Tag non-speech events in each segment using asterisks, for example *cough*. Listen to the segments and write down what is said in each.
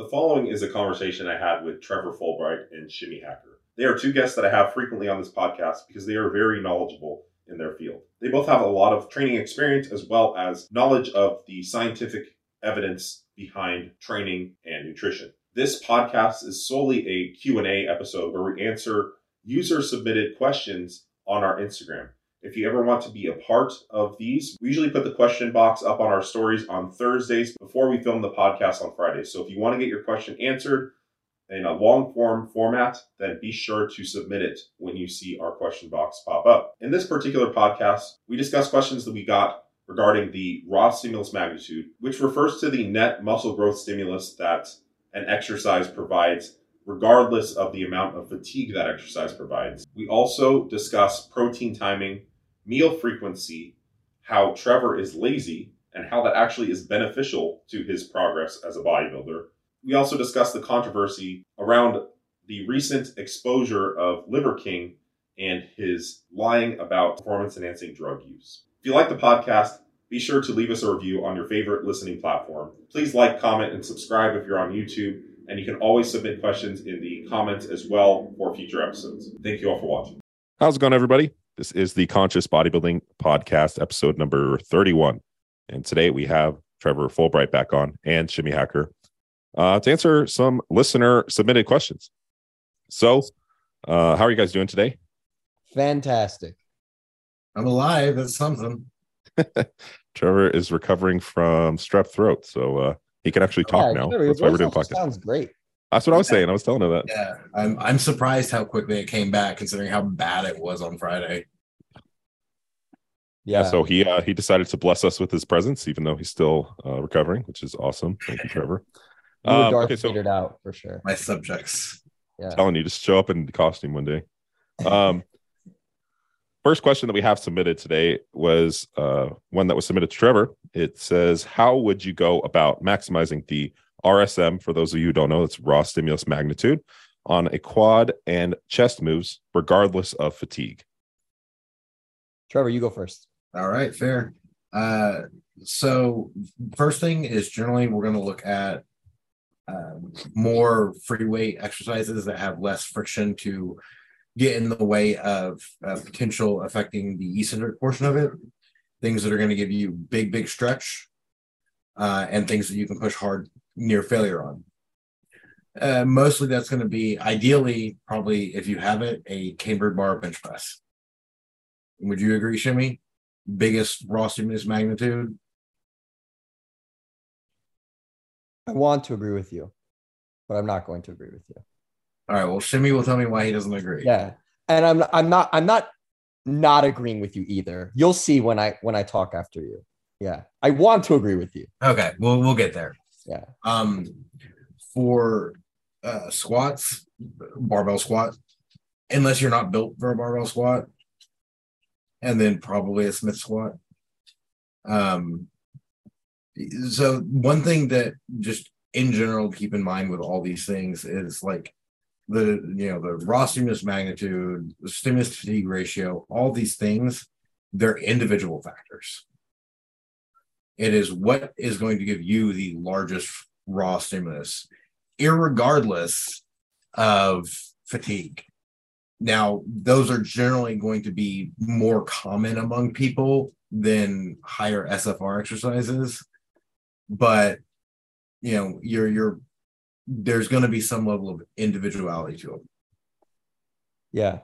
The following is a conversation I had with Trevor Fulbright and Shimmy Hacker. They are two guests that I have frequently on this podcast because they are very knowledgeable in their field. They both have a lot of training experience as well as knowledge of the scientific evidence behind training and nutrition. This podcast is solely a Q&A episode where we answer user submitted questions on our Instagram. If you ever want to be a part of these, we usually put the question box up on our stories on Thursdays before we film the podcast on Fridays. So if you want to get your question answered in a long form format, then be sure to submit it when you see our question box pop up. In this particular podcast, we discuss questions that we got regarding the raw stimulus magnitude, which refers to the net muscle growth stimulus that an exercise provides regardless of the amount of fatigue that exercise provides. We also discuss protein timing meal frequency, how Trevor is lazy, and how that actually is beneficial to his progress as a bodybuilder. We also discussed the controversy around the recent exposure of Liver King and his lying about performance enhancing drug use. If you like the podcast, be sure to leave us a review on your favorite listening platform. Please like, comment, and subscribe if you're on YouTube, and you can always submit questions in the comments as well for future episodes. Thank you all for watching. How's it going, everybody? This is the Conscious Bodybuilding Podcast, episode number 31. And today we have Trevor Fulbright back on and Shimmy Hacker uh, to answer some listener submitted questions. So, uh, how are you guys doing today? Fantastic. I'm alive. That's something. *laughs* Trevor is recovering from strep throat, so uh, he can actually talk Yeah, now. Trevor, That's why we're doing podcast. Sounds great. That's what I was saying. I was telling her that. Yeah, I'm. I'm surprised how quickly it came back, considering how bad it was on Friday. Yeah. Yeah. so he uh, he decided to bless us with his presence, even though he's still uh, recovering, which is awesome. Thank you, Trevor. you were Um, Darth okay, so Vadered out for sure. My subjects. Yeah. telling you, just show up in costume one day. Um, *laughs* first question that we have submitted today was uh, one that was submitted to Trevor. It says, "How would you go about maximizing the RSM? For those of you who don't know, it's raw stimulus magnitude on a quad and chest moves, regardless of fatigue." Trevor, you go first. All right, fair. Uh, so first thing is generally we're going to look at um, more free weight exercises that have less friction to get in the way of uh, potential affecting the eccentric portion of it. Things that are going to give you big, big stretch, uh, and things that you can push hard near failure on. Uh, mostly that's going to be ideally, probably if you have it, a cambered bar bench press. Would you agree, Shimmy? Biggest raw stimulus magnitude. I want to agree with you, but I'm not going to agree with you. All right. Well, Shimmy will tell me why he doesn't agree. Yeah. And I'm I'm not I'm not not agreeing with you either. You'll see when I when I talk after you. Yeah. I want to agree with you. Okay. Well, we'll get there. Yeah. Um, for uh, squats, barbell squat, unless you're not built for a barbell squat, and then probably a Smith squat. Um, so one thing that just in general keep in mind with all these things is like the you know the raw stimulus magnitude, the stimulus fatigue ratio, all these things, they're individual factors. It is what is going to give you the largest raw stimulus, irregardless of fatigue. Now, those are generally going to be more common among people than higher SFR exercises, but you know, you're you're there's going to be some level of individuality to them. Yeah.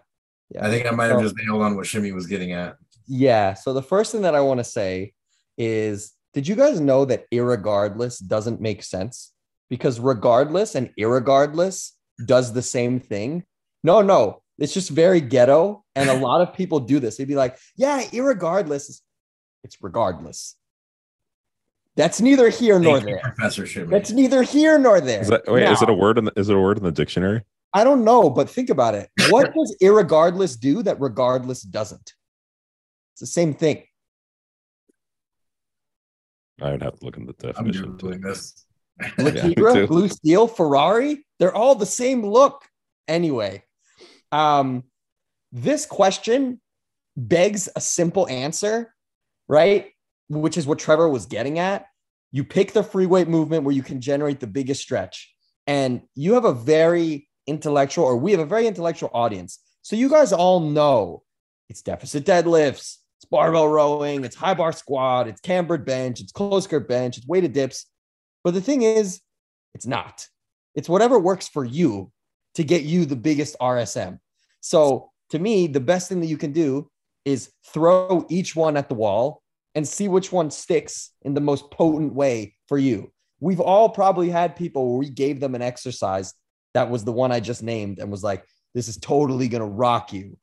Yeah. I think I might have So- just nailed on what Shimmy was getting at. Yeah. So the first thing that I want to say is did you guys know that irregardless doesn't make sense? Because regardless and irregardless does the same thing. No, no, it's just very ghetto. And a *laughs* lot of people do this. They'd be like, yeah, irregardless. It's regardless. That's neither here nor Thank you, there. Professor Shimmy. That's neither here nor there. Is that wait? Is it a word in the, is it a word in the dictionary? I don't know, but think about it. *laughs* What does irregardless do that regardless doesn't? It's the same thing. I would have to look in the definition. I'm doing this. Yeah, me Le Tigre, too. Blue Steel, Ferrari, they're all the same look. Anyway, um, this question begs a simple answer, right? Which is what Trevor was getting at. You pick the free weight movement where you can generate the biggest stretch. And you have a very intellectual, or we have a very intellectual audience. So you guys all know it's deficit deadlifts, it's barbell rowing, it's high bar squat, it's cambered bench, it's close grip bench, it's weighted dips. But the thing is, it's not. It's whatever works for you to get you the biggest RSM. So to me, the best thing that you can do is throw each one at the wall and see which one sticks in the most potent way for you. We've all probably had people where we gave them an exercise that was the one I just named and was like, this is totally going to rock you.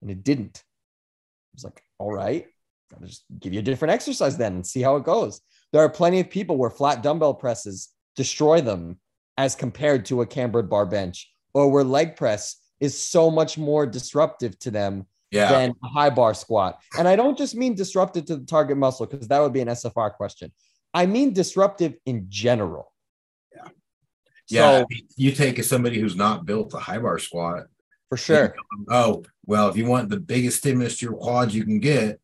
And it didn't. I was like, all right, I'll just give you a different exercise then and see how it goes. There are plenty of people where flat dumbbell presses destroy them as compared to a cambered bar bench or where leg press is so much more disruptive to them Yeah. than a high bar squat. And I don't just mean disruptive to the target muscle because that would be an SFR question. I mean disruptive in general. Yeah. So yeah. you take somebody who's not built a high bar squat. for sure. Oh, well, if you want the biggest stimulus to your quads you can get,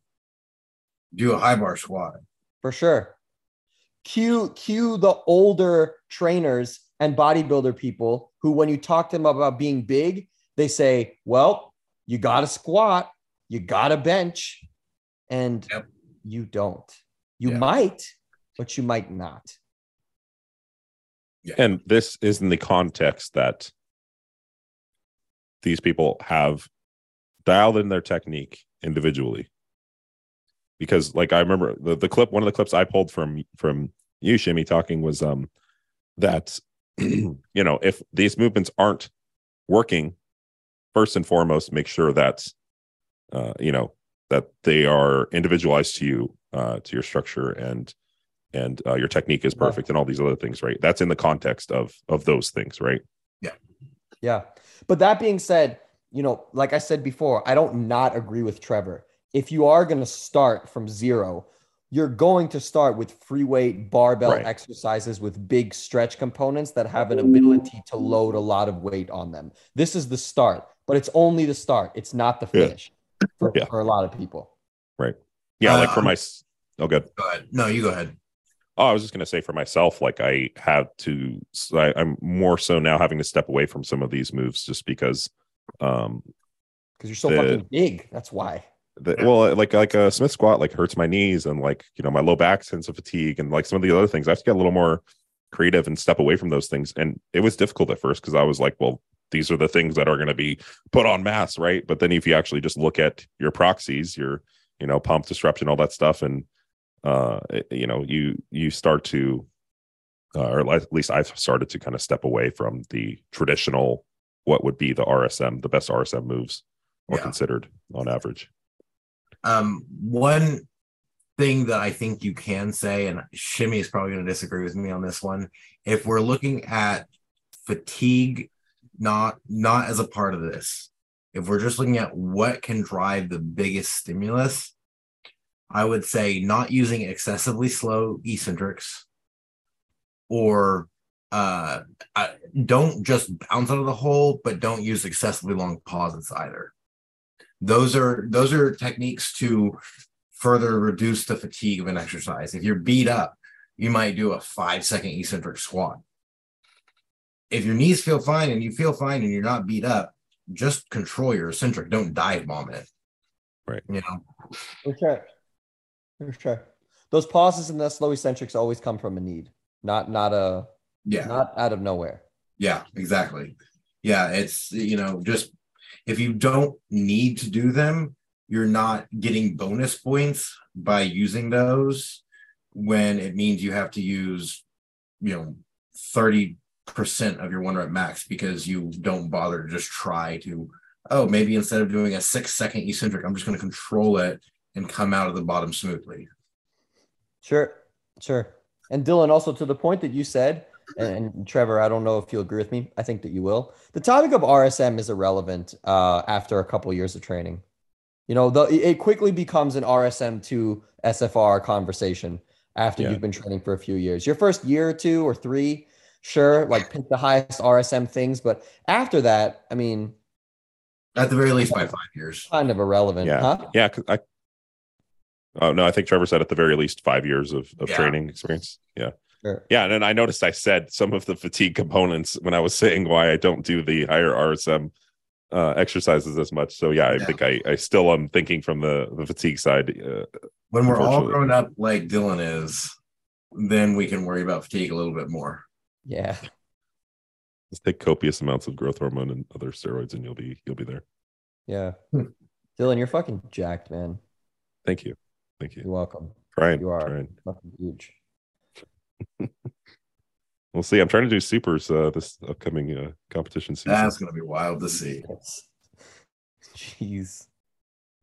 do a high bar squat. For sure. Cue cue the older trainers and bodybuilder people who, when you talk to them about being big, they say, Well, you gotta squat, you gotta bench, and Yep. you don't. You Yeah. might, but you might not. And this is in the context that these people have dialed in their technique individually. Because like I remember the, the clip, one of the clips I pulled from from you, Shimmy, talking was um that *clears throat* you know, if these movements aren't working, first and foremost, make sure that uh, you know, that they are individualized to you, uh, to your structure and and uh, your technique is Yeah. perfect and all these other things right that's in the context of of those things right Yeah. Yeah. But that being said, you know, like I said before, I don't not agree with Trevor. If you are going to start from zero, you're going to start with free weight barbell Right. exercises with big stretch components that have an ability to load a lot of weight on them. This is the start, but it's only the start. It's not the Yeah. finish for, Yeah. for a lot of people. Right. Yeah like for Um, my oh good Go ahead. No, you go ahead. oh i was just going to say for myself like i have to I'm more so now having to step away from some of these moves just because um Because you're so The- fucking big. That's why. The, well like like a smith squat like hurts my knees and like you know my low back sense of fatigue and like some of the other things. I have to get a little more creative and step away from those things. And it was difficult at first because i was like well these are the things that are going to be put on mass right? But then if you actually just look at your proxies your you know pump disruption all that stuff and uh it- you know you you start to uh, or at least i've started to kind of step away from the traditional what would be the rsm the best rsm moves or Yeah. considered on average Um, one thing that I think you can say, and Shimmy is probably going to disagree with me on this one. If we're looking at fatigue, not not as a part of this, if we're just looking at what can drive the biggest stimulus, I would say not using excessively slow eccentrics, or uh, don't just bounce out of the hole, but don't use excessively long pauses either those are those are techniques to further reduce the fatigue of an exercise if you're beat up you might do a five second eccentric squat if your knees feel fine and you feel fine and you're not beat up just control your eccentric don't dive bomb it Right. you know For sure. For sure. Those pauses and the slow eccentrics always come from a need, not not a yeah not out of nowhere. Yeah, exactly. Yeah, it's you know, just if you don't need to do them, you're not getting bonus points by using those when it means you have to use, you know, 30% of your one rep max because you don't bother to just try to, oh, maybe instead of doing a six second eccentric, I'm just going to control it and come out of the bottom smoothly. Sure, sure. And Dylan, also to the point that you said, and, and Trevor, I don't know if you'll agree with me. I think that you will. The topic of RSM is irrelevant uh, after a couple years of training. You know, the, it quickly becomes an RSM to SFR conversation after Yeah. you've been training for a few years. Your first year or two or three, sure, like pick the highest RSM things, but after that, I mean, At the very least, by five years. kind of irrelevant, Yeah. huh? Yeah, 'cause I. Oh no, I think Trevor said at the very least five years of, of Yeah. training experience. Yeah, Sure. Yeah, and then I noticed I said some of the fatigue components when I was *laughs* saying why I don't do the higher RSM uh, exercises as much. So yeah, I Yeah. think I, I still am thinking from the, the fatigue side. Uh, When we're all Unfortunately. grown up like Dylan is, then we can worry about fatigue a little bit more. Yeah. just take copious amounts of growth hormone and other steroids, and you'll be you'll be there. Yeah. Hmm. Dylan, you're fucking jacked, man. Thank you, thank you. You're welcome. Trying, You are. trying. Fucking huge. *laughs* We'll see. I'm trying to do supers uh, this upcoming uh, competition season. That's gonna be wild to see. Jeez.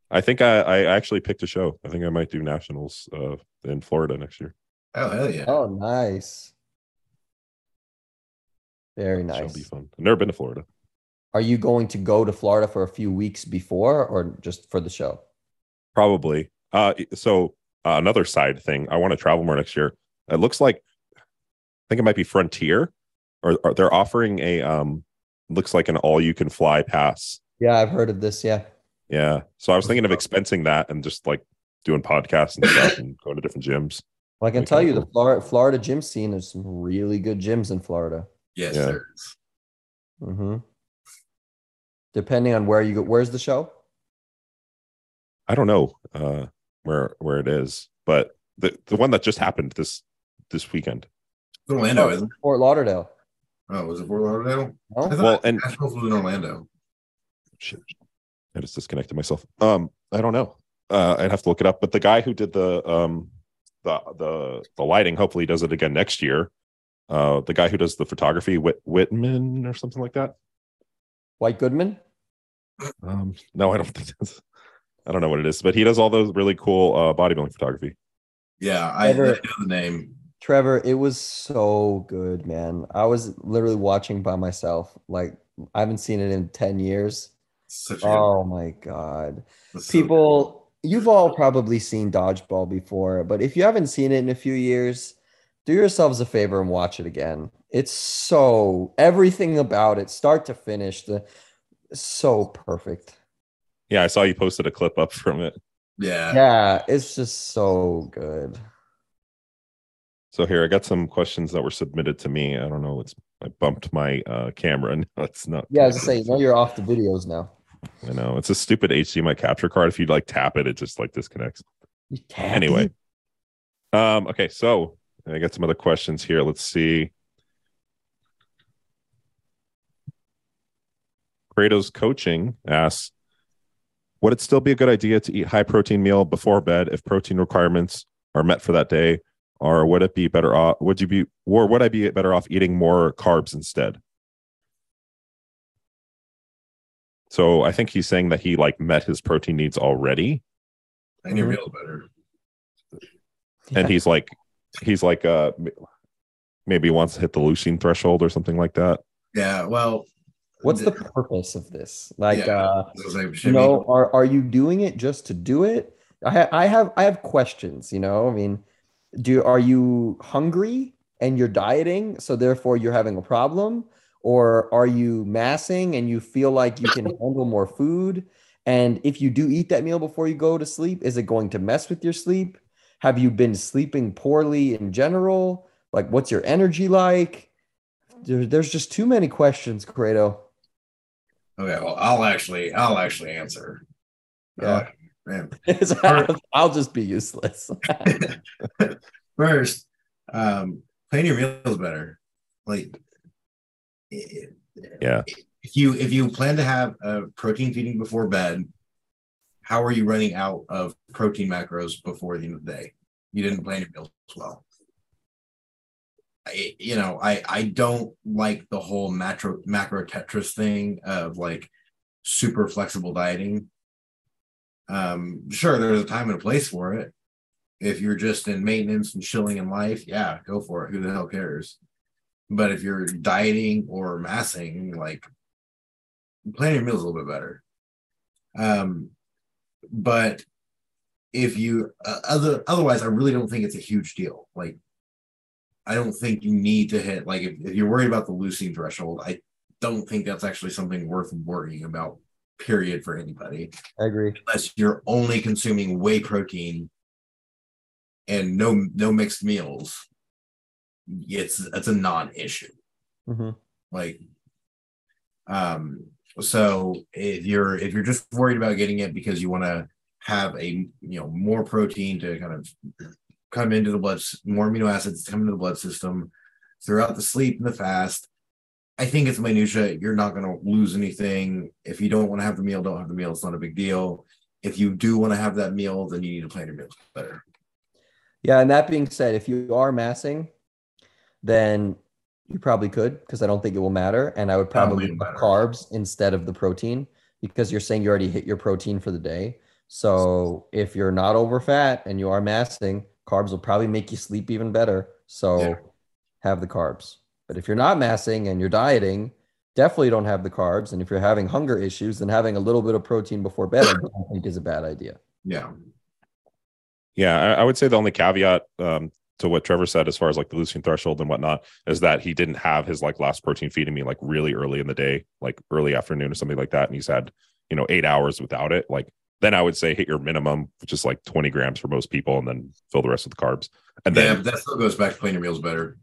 I think I, I actually picked a show. I think I might do nationals uh, in Florida next year. Oh hell yeah! Oh, nice. Very Shall nice. be fun. I've never been to Florida. Are you going to go to Florida for a few weeks before or just for the show? Probably. Uh, so uh, another side thing, I want to travel more next year. It looks like I think it might be Frontier, or, or they're offering a um, looks like an all you can fly pass. Yeah, I've heard of this. Yeah. Yeah. So I was thinking of expensing that and just like doing podcasts and stuff and *laughs* going to different gyms. Well, I can Okay, tell you the. Florida, Florida gym scene, there's some really good gyms in Florida. Yes, Yeah. there is. hmm Depending on where you go, where's the show? I don't know uh, where where it is, but the the one that just happened this this weekend. It's Orlando, Oh, isn't it? Fort Lauderdale. Oh, was it Fort Lauderdale? I No? thought Well, and Nationals was in Orlando. shit, I just disconnected myself. Um, I don't know. Uh, I'd have to look it up. But the guy who did the um the the the lighting, hopefully does it again next year. Uh, the guy who does the photography, Whit- Whitman or something like that. White Goodman? Um, no, I don't think that's. I don't know what it is, but he does all those really cool uh, bodybuilding photography. Yeah, I, I know the name. Trevor, it was so good, man. I was literally watching by myself. Like, I haven't seen it in 10 years. Such a Oh my God. good, so People, you've all probably seen Dodgeball before, but if you haven't seen it in a few years, do yourselves a favor and watch it again. It's so, everything about it, start to finish, the so perfect. Yeah, I saw you posted a clip up from it. Yeah. Yeah, it's just so good. So here, I got some questions that were submitted to me. I don't know. It's I bumped my uh, camera, *laughs* and it's not. Yeah, I was gonna say, you know, you're off the videos now. I know it's a stupid HDMI capture card. If you like tap it, it just like disconnects. Anyway, um, okay, so I got some other questions here. Let's see. Kratos coaching asks, would it still be a good idea to eat high protein meal before bed if protein requirements are met for that day, or would it be better off? Would you be, or would I be better off eating more carbs instead? So I think he's saying that he like met his protein needs already, And your Mhm. meal better. Yeah. and he's like, he's like, uh, maybe he wants to hit the leucine threshold or something like that. Yeah. Well, What's the purpose of this? Like, Yeah. uh, like, you know, we- are are you doing it just to do it? I ha- I have I have questions. You know, I mean, do are you hungry and you're dieting, so therefore you're having a problem, or are you massing and you feel like you can *laughs* handle more food? And if you do eat that meal before you go to sleep, is it going to mess with your sleep? Have you been sleeping poorly in general? Like, what's your energy like? There, there's just too many questions, Credo. Okay. Well, I'll actually, I'll actually answer. Yeah. Uh, man. *laughs* *laughs* I'll just be useless. *laughs* First, um, plan your meals better. Like, Yeah. if you if you plan to have a protein feeding before bed, how are you running out of protein macros before the end of the day? You didn't plan your meals well. I, you know, I I don't like the whole macro macro Tetris thing of like super flexible dieting. Um, sure, there's a time and a place for it. If you're just in maintenance and chilling in life, yeah, go for it. Who the hell cares? But if you're dieting or massing, like plan your meals a little bit better. Um, but if you uh, other otherwise, I really don't think it's a huge deal. Like, I don't think you need to hit like if, if you're worried about the leucine threshold, I don't think that's actually something worth worrying about. Period for anybody, I agree. unless you're only consuming whey protein and no no mixed meals. it's it's a non-issue. Mhm. Like, um, so if you're if you're just worried about getting it because you want to have a you know more protein to kind of come into the blood, more amino acids come into the blood system throughout the sleep and the fast. I think it's minutia. You're not going to lose anything. If you don't want to have the meal, don't have the meal. It's not a big deal. If you do want to have that meal, then you need to plan your meals better. Yeah, and that being said, if you are massing, then you probably could because I don't think it will matter. And I would probably carbs instead of the protein because you're saying you already hit your protein for the day. So if you're not over fat and you are massing, carbs will probably make you sleep even better. So Yeah. have the carbs. But if you're not massing and you're dieting, definitely don't have the carbs. And if you're having hunger issues, then having a little bit of protein before bed, I don't think is a bad idea. Yeah. Yeah, I, I would say the only caveat um, to what Trevor said, as far as like the leucine threshold and whatnot, is that he didn't have his like last protein feeding me like really early in the day, like early afternoon or something like that, and he's had you know eight hours without it. Like then I would say hit your minimum, which is like twenty grams for most people, and then fill the rest with carbs. And yeah, then that still goes back to planning your meals better.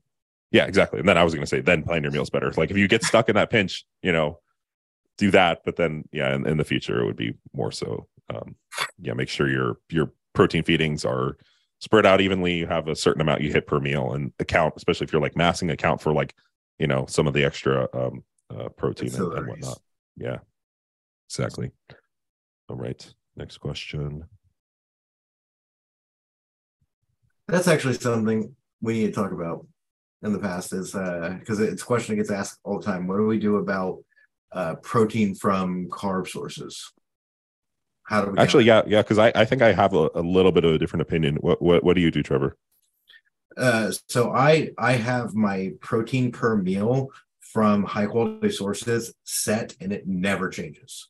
Yeah, exactly. And then I was going to say then plan your meals better. Like if you get stuck in that pinch, you know, do that. But then yeah, in, in the future it would be more so. Um, yeah, make sure your your protein feedings are spread out evenly. You have a certain amount you hit per meal, and account, especially if you're like massing, account for like you know some of the extra um, uh, protein and, and whatnot. Yeah, exactly. All right, next question. That's actually something we need to talk about in the past is uh because it's a question that gets asked all the time. What do we do about uh protein from carb sources? How do we Actually, yeah, yeah, because I, I think I have a, a little bit of a different opinion. What what what do you do, Trevor? Uh, so I I have my protein per meal from high quality sources set and it never changes.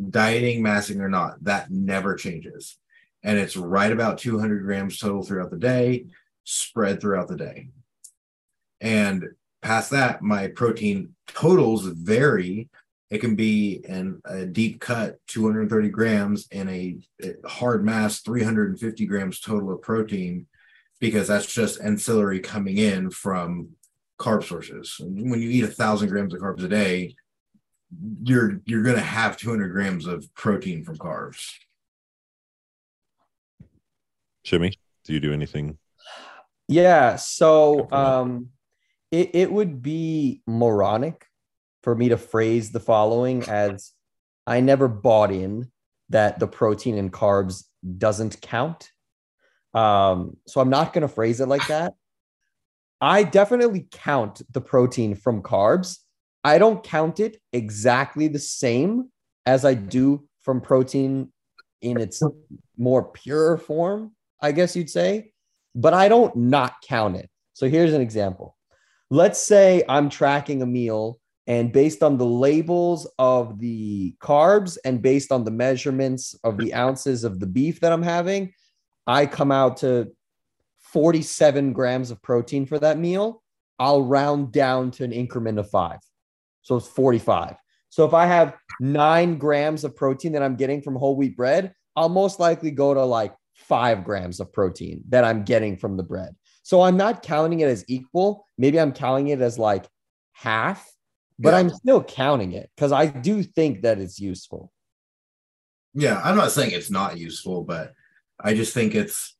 Dieting, massing or not, that never changes. And it's right about 200 grams total throughout the day, spread throughout the day. And past that, my protein totals vary. It can be in a deep cut, 230 grams, and a hard mass, 350 grams total of protein because that's just ancillary coming in from carb sources. When you eat a thousand grams of carbs a day, you're you're gonna have 200 grams of protein from carbs. Shimmy, do you do anything? Yeah. So it. um it, it would be moronic for me to phrase the following as I never bought in that the protein and carbs doesn't count. Um, so I'm not gonna phrase it like that. I definitely count the protein from carbs. I don't count it exactly the same as I do from protein in its more pure form, I guess you'd say, but I don't not count it. So here's an example. Let's say I'm tracking a meal, and based on the labels of the carbs and based on the measurements of the ounces of the beef that I'm having, I come out to 47 grams of protein for that meal. I'll round down to an increment of five. So it's 45. So if I have nine grams of protein that I'm getting from whole wheat bread, I'll most likely go to like five grams of protein that I'm getting from the bread. So I'm not counting it as equal. Maybe I'm counting it as like half, but Yeah. I'm still counting it because I do think that it's useful. Yeah, I'm not saying it's not useful, but I just think it's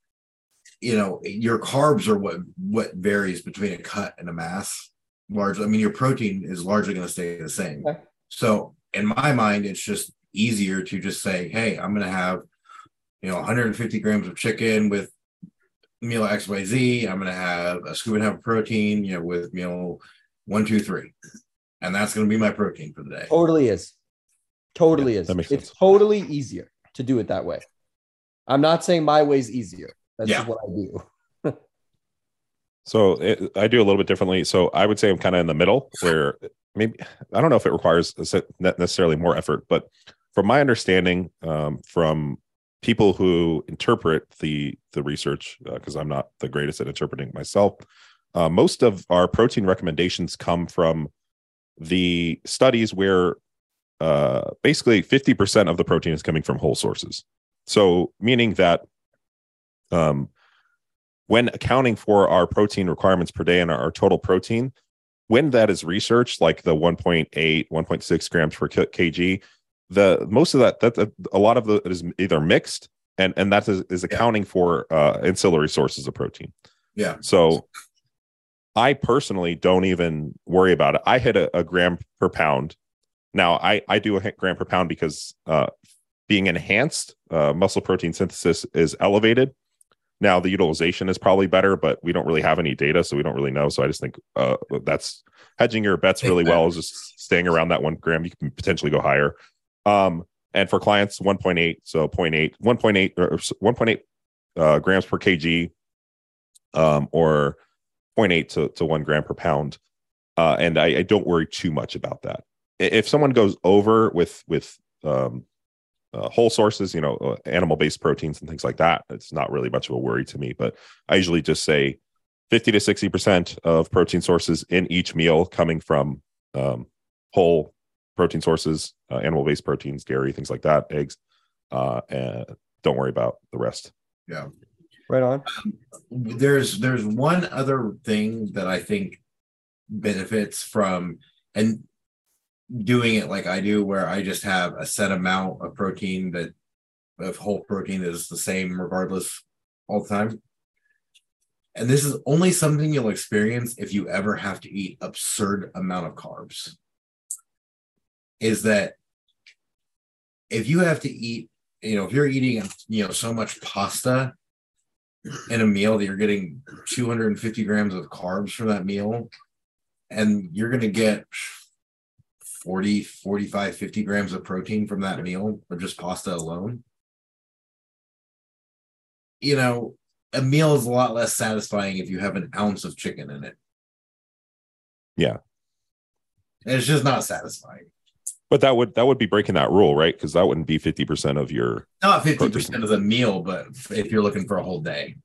you know your carbs are what what varies between a cut and a mass. Largely, I mean your protein is largely going to stay the same. Okay. So in my mind, it's just easier to just say, hey, I'm going to have you know 150 grams of chicken with meal XYZ. I'm going to have a scoop and a half of protein, you know, with meal one, two, three, and that's going to be my protein for the day. Totally is. Totally Yeah, is. that makes it's sense. totally easier to do it that way. I'm not saying my way's easier. That's Yeah. just what I do. So it, I do a little bit differently. So I would say I'm kind of in the middle where maybe I don't know if it requires a se- not necessarily more effort, but from my understanding, um, from people who interpret the the research, because I'm not the greatest at interpreting myself, uh, most of our protein recommendations come from the studies where uh, basically 50% of the protein is coming from whole sources. So meaning that um, when accounting for our protein requirements per day and our, our total protein, when that is researched, like the 1.8, 1.6 grams per kg, the most of that, that, that a lot of the is either mixed and and that is, is accounting for uh, ancillary sources of protein. Yeah. So I personally don't even worry about it. I hit a, a gram per pound. Now I I do a gram per pound because uh, being enhanced uh, muscle protein synthesis is elevated. Now the utilization is probably better, but we don't really have any data, so we don't really know. So I just think uh, that's hedging your bets really *laughs* well is just staying around that one gram. You can potentially go higher. Um, and for clients, 1.8, so 0.8, 1.8 or 1.8 uh, grams per kg, um, or 0.8 to, to one gram per pound. Uh, and I, I don't worry too much about that. If someone goes over with with um, uh, whole sources, you know, uh, animal based proteins and things like that, it's not really much of a worry to me. But I usually just say 50 to 60% of protein sources in each meal coming from um, whole protein sources, uh, animal based proteins, dairy, things like that, eggs. Uh, and don't worry about the rest. Yeah. Right on. There's there's one other thing that I think benefits from and doing it like I do, where I just have a set amount of protein that of whole protein that is the same regardless all the time. And this is only something you'll experience if you ever have to eat absurd amount of carbs. Is that if you have to eat, you know, if you're eating, you know, so much pasta in a meal that you're getting 250 grams of carbs from that meal, and you're going to get 40, 45, 50 grams of protein from that meal or just pasta alone. You know, a meal is a lot less satisfying if you have an ounce of chicken in it. Yeah. And it's just not satisfying. But that would that would be breaking that rule, right? Because that wouldn't be 50% of your Not 50% of the meal, but if you're looking for a whole day.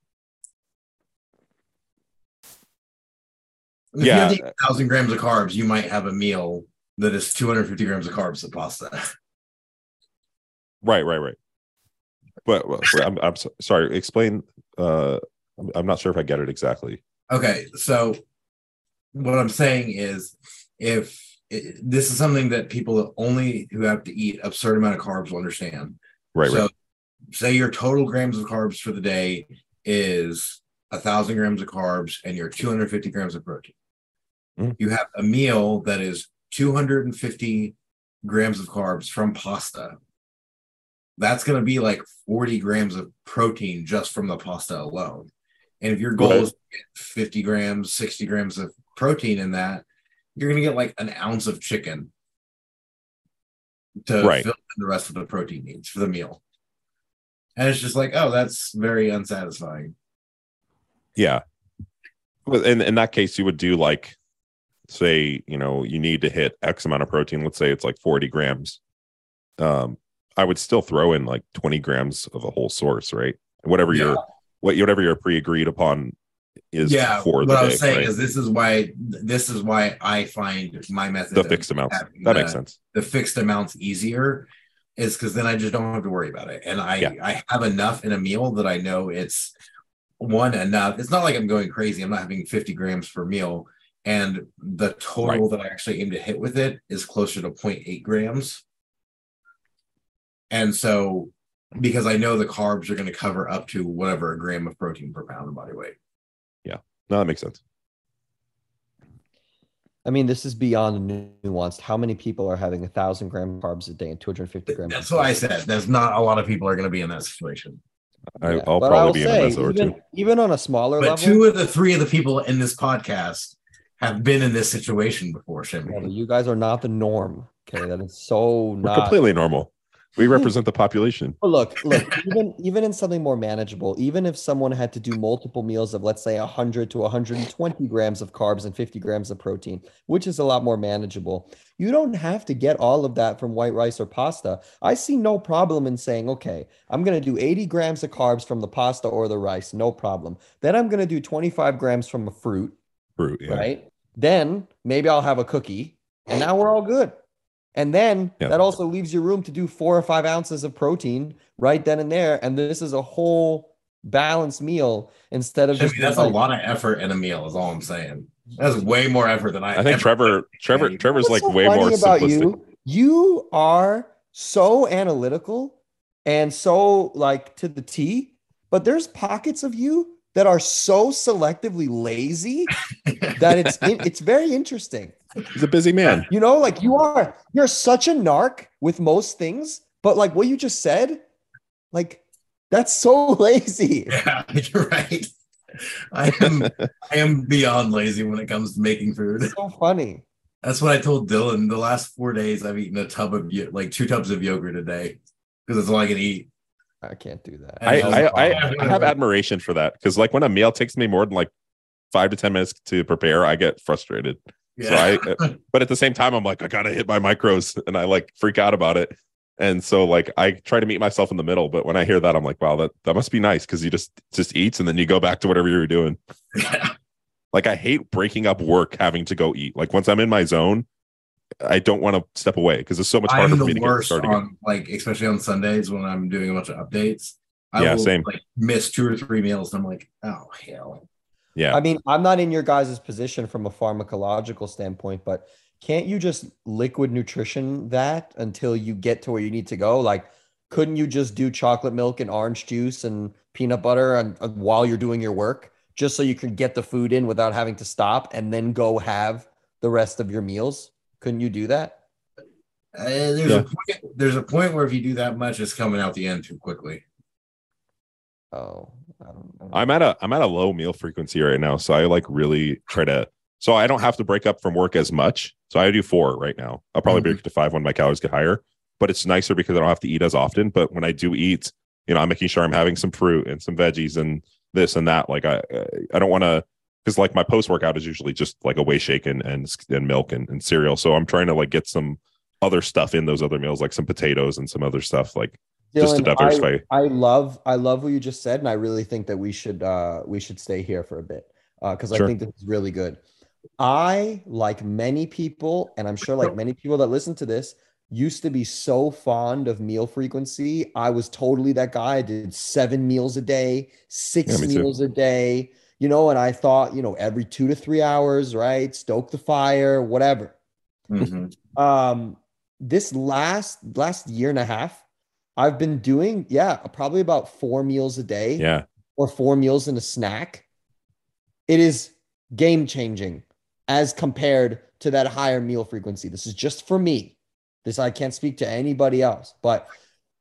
If Yeah. you have 1,000 grams of carbs, you might have a meal that is 250 grams of carbs of pasta. right, right, right. But, but I'm I'm so- sorry. Explain. Uh, I'm not sure if I get it exactly. Okay, so what I'm saying is, if it, this is something that people only who have to eat absurd amount of carbs will understand. Right, so, right. say your total grams of carbs for the day is a thousand grams of carbs and your 250 grams of protein. Mhm. You have a meal that is 250 grams of carbs from pasta. That's going to be like 40 grams of protein just from the pasta alone. And if your goal Right. is to get 50 grams, 60 grams of protein in that, you're going to get like an ounce of chicken to Right. fill in the rest of the protein needs for the meal. And it's just like, oh, that's very unsatisfying. Yeah. Well, in in that case, you would do like, say, you know, you need to hit X amount of protein. Let's say it's like 40 grams. Um, I would still throw in like 20 grams of a whole source, right? Whatever your what whatever your pre-agreed upon is yeah, for what I day, was saying right? is this is why this is why I find my method the fixed amounts. That the- makes sense. the fixed amounts easier is because then I just don't have to worry about it. And I Yeah. I have enough in a meal that I know it's one enough. It's not like I'm going crazy. I'm not having 50 grams per meal. And the total that I actually aim to hit with it is closer to 0.8 grams. And so because I know the carbs are going to cover up to whatever a gram of protein per pound of body weight. No, that makes sense. I mean, this is beyond nuanced. How many people are having a thousand gram carbs a day and 250 grams? That's of what I said. There's not a lot of people are going to be in that situation. I, Yeah, I'll but probably be in say, a mess or even, two. even on a smaller But level, two of the three of the people in this podcast have been in this situation before, yeah, but Shimmy. you guys are not the norm. Okay, that is so We're not. completely normal. We represent the population. But look, look, even even in something more manageable, even if someone had to do multiple meals of let's say 100 to 120 grams of carbs and 50 grams of protein, which is a lot more manageable, you don't have to get all of that from white rice or pasta. I see no problem in saying, okay, I'm going to do 80 grams of carbs from the pasta or the rice, no problem. Then I'm going to do 25 grams from a fruit, Fruit, yeah. right? Then maybe I'll have a cookie, and now we're all good. And then Yeah. that also leaves you room to do four or five ounces of protein right then and there. And this is a whole balanced meal instead of Shimmy, just that's a lot of effort in a meal. Is all I'm saying. That's way more effort than I. I think Trevor, put Trevor, in. Trevor's like so way funny more about simplistic. you. You are so analytical and so like to the T, but there's pockets of you that are so selectively lazy *laughs* that it's it's very interesting. He's a busy man. You know, like you are you're such a narc with most things, but like what you just said, like that's so *laughs* lazy. Yeah, *laughs* you're right. I am. I am beyond lazy when it comes to making food. so funny. That's what I told Dylan. The last four days, I've eaten a tub of like two tubs of yogurt a day because that's all I can eat. I can't do that. I, And I, I, I have admiration for that because like when a meal takes me more than like five to ten minutes to prepare, I get frustrated. So I, uh, *laughs* but at the same time, I'm like, I gotta hit my micros, and I like freak out about it. And so like I try to meet myself in the middle. But when I hear that, I'm like, wow, that that must be nice because you just just eats and then you go back to whatever you were doing. yeah. Like I hate breaking up work having to go eat. Like once I'm in my zone, I don't want to step away because it's so much harder for me to get started. again. on like especially on Sundays when I'm doing a bunch of updates. I Yeah, will, same. Like miss two or three meals, and I'm like, oh hell. Yeah, I mean, I'm not in your guys' position from a pharmacological standpoint, but can't you just liquid nutrition that until you get to where you need to go? Like, couldn't you just do chocolate milk and orange juice and peanut butter and, and while you're doing your work, just so you can get the food in without having to stop and then go have the rest of your meals? Couldn't you do that? Uh, there's Yeah. a point, there's a point where if you do that much, it's coming out the end too quickly. Oh, I don't know. I'm at a I'm at a low meal frequency right now, so I like really try to. So I don't have to break up from work as much. So I do four right now. I'll probably break mm-hmm. to five when my calories get higher. But it's nicer because I don't have to eat as often. But when I do eat, you know, I'm making sure I'm having some fruit and some veggies and this and that. Like I I don't want to because like my post workout is usually just like a whey shake and and, and milk and, and cereal. So I'm trying to like get some other stuff in those other meals, like some potatoes and some other stuff, like just to diversify. I, I love I love what you just said, and I really think that we should uh we should stay here for a bit because Sure. I think this is really good. I like many people, and I'm sure like many people that listen to this, used to be so fond of meal frequency. I was totally that guy. I did seven meals a day, six Yeah, me too. meals a day, you know, and I thought, you know, every two to three hours, right? Stoke the fire, whatever Mhm. um this last last year and a half i've been doing yeah probably about four meals a day Yeah. or four meals and a snack it is game changing as compared to that higher meal frequency this is just for me this i can't speak to anybody else but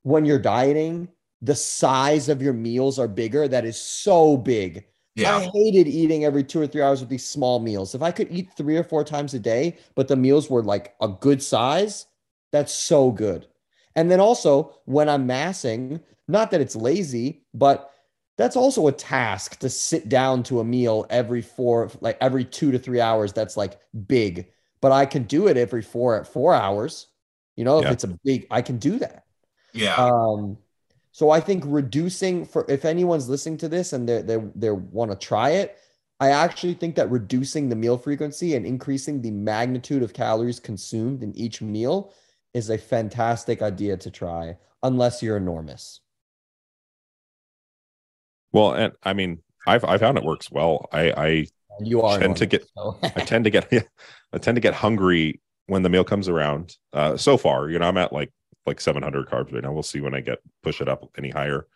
when you're dieting the size of your meals are bigger that is so big Yeah. I hated eating every two or three hours with these small meals. If I could eat three or four times a day, but the meals were like a good size, that's so good. And then also when I'm massing, not that it's lazy, but that's also a task to sit down to a meal every four, like every two to three hours. That's like big, but I can do it every four at four hours. You know, if it's a big, I can do that. Yeah. Um, so I think reducing for if anyone's listening to this and they they they want to try it, I actually think that reducing the meal frequency and increasing the magnitude of calories consumed in each meal is a fantastic idea to try, unless you're enormous. Well, and I mean, I've I found it works well. I I You are Tend to get- so- I tend to get *laughs* I tend to get hungry when the meal comes around. Uh, so far, you know, I'm at like like 700 carbs right now. We'll see when I get push it up any higher.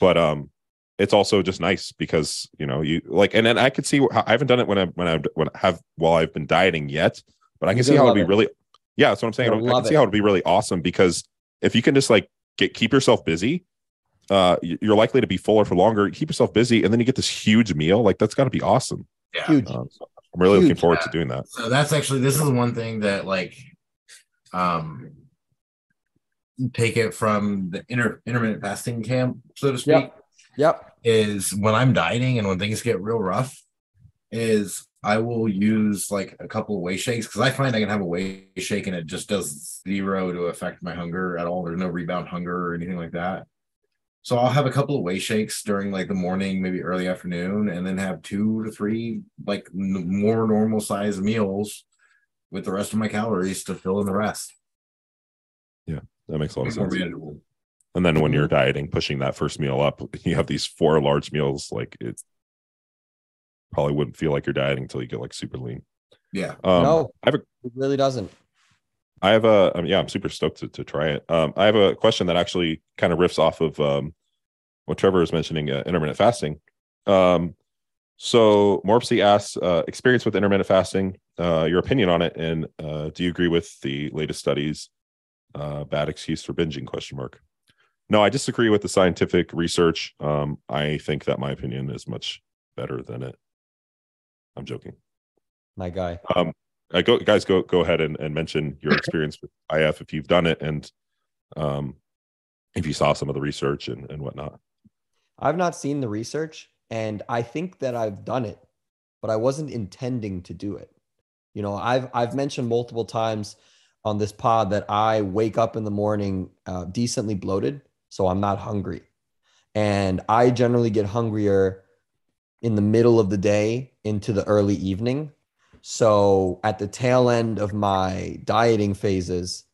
But um, it's also just nice because you know you like, and then I could see I haven't done it when I when I when I have while I've been dieting yet, but I can You're see how it'd be it. really. Yeah, that's what I'm saying. You're I can love see it. how it'd be really awesome because if you can just like get keep yourself busy, uh, you- you're likely to be fuller for longer. Keep yourself busy, and then you get this huge meal. Like that's got to be awesome. yeah. huge. Um, so I'm really looking Huge. forward to doing that. So that's actually this is one thing that like um take it from the inter intermittent fasting camp, so to speak, Yep. Yep. is when I'm dieting and when things get real rough, is I will use like a couple of whey shakes because I find I can have a whey shake and it just does zero to affect my hunger at all. There's no rebound hunger or anything like that. So I'll have a couple of whey shakes during like the morning, maybe early afternoon, and then have two to three like n- more normal size meals with the rest of my calories to fill in the rest. Yeah, that makes a lot of sense. manageable. And then when you're mm-hmm. dieting, pushing that first meal up, *laughs* you have these four large meals. Like it probably wouldn't feel like you're dieting until you get like super lean. Yeah. Um, no, I have a it really doesn't. I have a I mean, yeah, I'm super stoked to, to try it. Um, I have a question that actually kind of riffs off of um, what Trevor was mentioning, uh, intermittent fasting. Um, so Morpsey asks, uh, experience with intermittent fasting, uh, your opinion on it, and uh, do you agree with the latest studies? Uh, bad excuse for binging? Question mark. No, I disagree with the scientific research. Um, I think that my opinion is much better than it. I'm joking. My guy. Um, I go, guys, go go ahead and, and mention your *laughs* experience with IF if you've done it and um, if you saw some of the research and, and whatnot. I've not seen the research and I think that I've done it, but I wasn't intending to do it. You know, I've I've mentioned multiple times on this pod that I wake up in the morning uh, decently bloated, so I'm not hungry, and I generally get hungrier in the middle of the day into the early evening. So at the tail end of my dieting phases,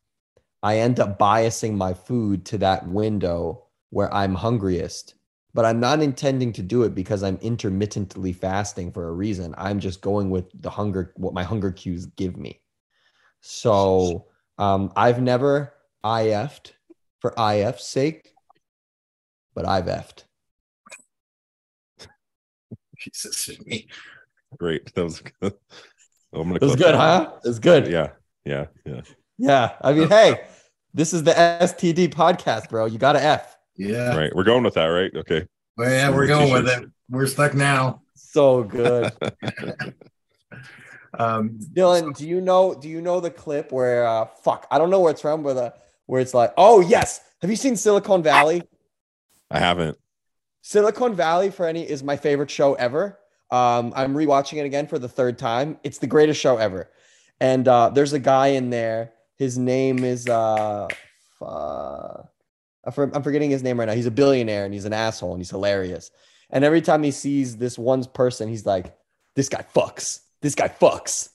I end up biasing my food to that window where I'm hungriest but I'm not intending to do it because I'm intermittently fasting for a reason. I'm just going with the hunger, what my hunger cues give me. So um, I've never IF'd for IF's sake, but I've effed. Jesus, me. Great. That was good. I'm gonna It was good, that. huh? It was good. Yeah, yeah, yeah. Yeah. I mean, *laughs* hey, this is the STD podcast, bro. You got to F. Yeah. Right. We're going with that, right? Okay. Well, yeah, we're going with t-shirts. it. We're stuck now. So good. *laughs* Um, Dylan, do you know do you know the clip where uh fuck, I don't know where it's from, where the where it's like, oh yes. Have you seen Silicon Valley? I haven't. Silicon Valley for any is my favorite show ever. Um, I'm rewatching it again for the third time. It's the greatest show ever. And uh, there's a guy in there. His name is uh, uh, I'm forgetting his name right now. He's a billionaire and he's an asshole and he's hilarious. And every time he sees this one person, he's like, "This guy fucks. This guy fucks."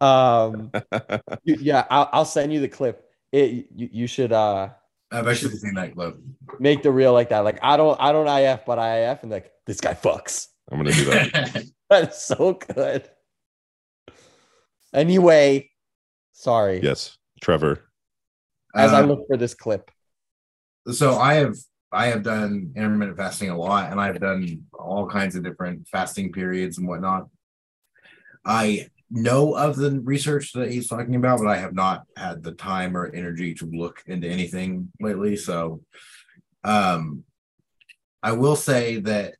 Um, *laughs* yeah, I'll, I'll send you the clip. It you, you should uh I've actually seen that clip. make the reel like that. Like I don't I don't IF, but I IF and like this guy fucks. I'm gonna do that. *laughs* That's so good. Anyway, sorry. yes, Trevor. As I Uh, look for this clip. so I have I have done intermittent fasting a lot, and I've done all kinds of different fasting periods and whatnot. I know of the research that he's talking about, but I have not had the time or energy to look into anything lately. So, um, I will say that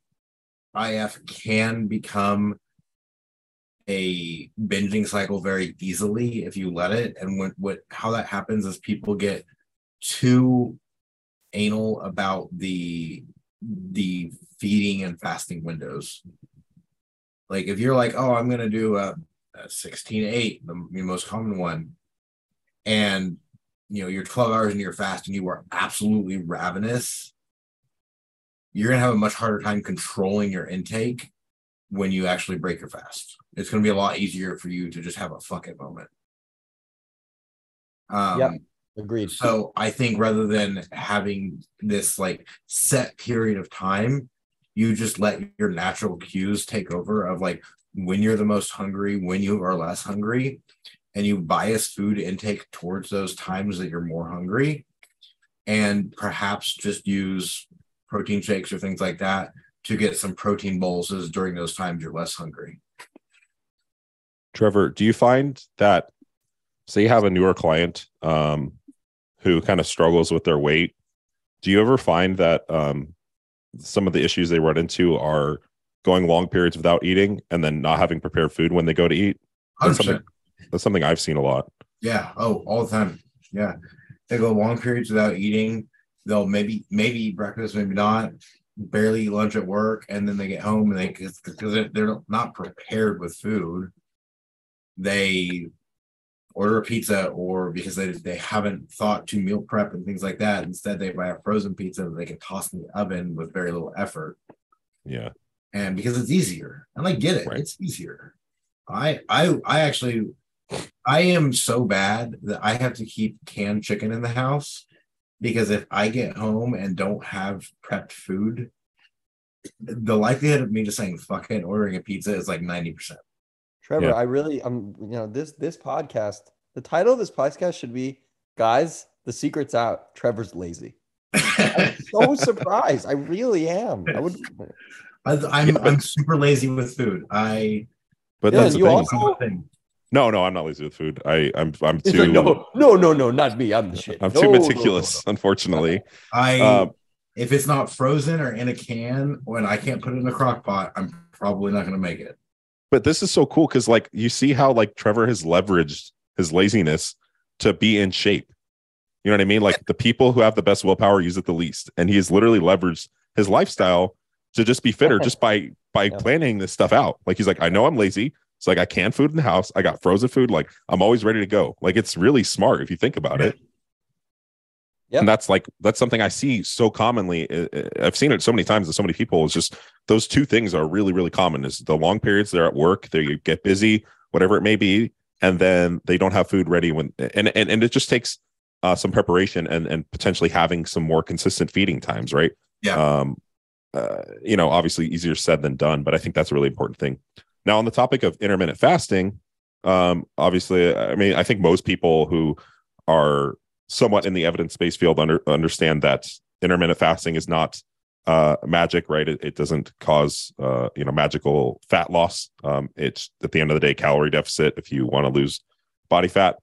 IF can become a binging cycle very easily if you let it. And when what how that happens is people get too anal about the the feeding and fasting windows. Like if you're like, oh, I'm gonna do a, a 16 to 8, the, the most common one, and you know you're 12 hours into your fast and you are absolutely ravenous, you're gonna have a much harder time controlling your intake when you actually break your fast. It's gonna be a lot easier for you to just have a fuck it moment. Um, Yep. Agreed. so I think rather than having this like set period of time, you just let your natural cues take over of like when you're the most hungry, when you are less hungry, and you bias food intake towards those times that you're more hungry, and perhaps just use protein shakes or things like that to get some protein boluses during those times you're less hungry. Trevor, do you find that say you have a newer client um, who kind of struggles with their weight? Do you ever find that um, some of the issues they run into are going long periods without eating and then not having prepared food when they go to eat? That's 100%. something, that's something I've seen a lot. Yeah. Oh, all the time. Yeah. They go long periods without eating. They'll maybe maybe eat breakfast, maybe not. Barely eat lunch at work, and then they get home and they because they're, they're not prepared with food. They order a pizza, or because they they haven't thought to meal prep and things like that. Instead, they buy a frozen pizza that they can toss in the oven with very little effort Yeah. And because it's easier and i get it Right. it's easier i i i actually i am so bad that i have to keep canned chicken in the house because if I get home and don't have prepped food, the likelihood of me just saying fuck it, ordering a pizza is like 90%. Trevor, Yeah. I really, I'm, you know, this this podcast. The title of this podcast should be, guys, the secret's out. Trevor's lazy. *laughs* I'm so surprised. I really am. I would. I, I'm I'm super lazy with food. I But Dylan, that's the you thing. also- No, no, I'm not lazy with food. I, I'm, I'm too, like, no, no, no, no, not me. I'm the shit. I'm No, too no, no, meticulous, unfortunately. I Um, if it's not frozen or in a can when I can't put it in a crock pot, I'm probably not gonna make it. but this is so cool because like you see how like Trevor has leveraged his laziness to be in shape. You know what I mean? Like the people who have the best willpower use it the least, and he has literally leveraged his lifestyle to just be fitter just by by Yeah. planning this stuff out. Like he's like, I know I'm lazy. It's like I can food in the house. I got frozen food. Like I'm always ready to go. Like it's really smart if you think about it. Yep. And that's like that's something I see so commonly. Uh, uh, I've seen it so many times with so many people. It's just those two things are really really common. Is the long periods they're at work, they get busy, whatever it may be, and then they don't have food ready when and and, and it just takes uh, some preparation and and potentially having some more consistent feeding times, right? Yeah. Um, uh, you know, obviously easier said than done, but I think that's a really important thing. Now, on the topic of intermittent fasting, um, obviously, I mean, I think most people who are somewhat in the evidence-based field under, understand that intermittent fasting is not uh, magic, right? It, it doesn't cause uh, you know magical fat loss. Um, it's at the end of the day calorie deficit if you want to lose body fat.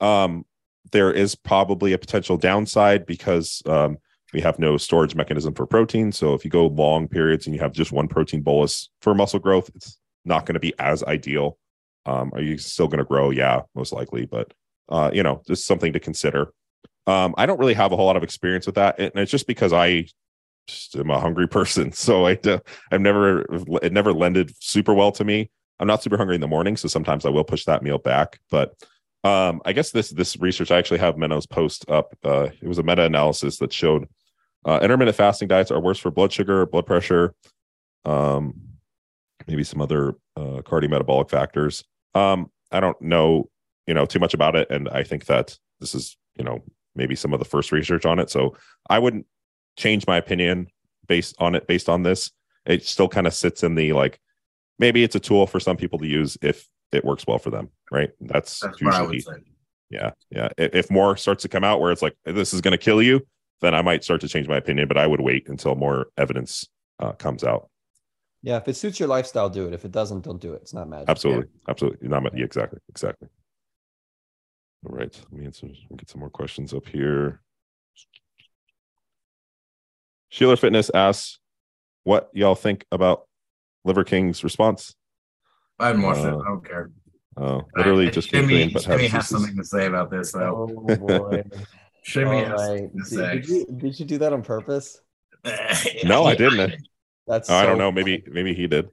Um, there is probably a potential downside because um, we have no storage mechanism for protein. So if you go long periods and you have just one protein bolus for muscle growth, it's not going to be as ideal. Um, are you still going to grow? Yeah, most likely, but uh, you know, just something to consider. Um, I don't really have a whole lot of experience with that, and it's just because I just am a hungry *laughs* person. So I, I've never, it never lended super well to me. I'm not super hungry in the morning, so sometimes I will push that meal back. But um, I guess this this research, I actually have Menno's post up. Uh, it was a meta analysis that showed uh, intermittent fasting diets are worse for blood sugar, blood pressure, um, maybe some other uh, cardiometabolic factors. Um, I don't know, you know, too much about it, and I think that this is, you know, maybe some of the first research on it. So I wouldn't change my opinion based on it. Based on this, it still kind of sits in the like, maybe it's a tool for some people to use if it works well for them, right? That's, That's what I would usually yeah yeah if more starts to come out where it's like this is going to kill you then i might start to change my opinion but i would wait until more evidence uh, comes out Yeah, if it suits your lifestyle, do it. If it doesn't, don't do it. It's not magic. absolutely absolutely not yeah, exactly exactly all right let me answer get some more questions up here sheila fitness asks what y'all think about liver king's response I haven't watched it. Uh, I don't care. uh, literally I- just came Shimmy, clean but Shimmy has has something to say about this though. Oh boy. *laughs* Shimmy All has right. Did, did you, did you do that on purpose? *laughs* no i didn't That's Oh, i don't know maybe maybe he did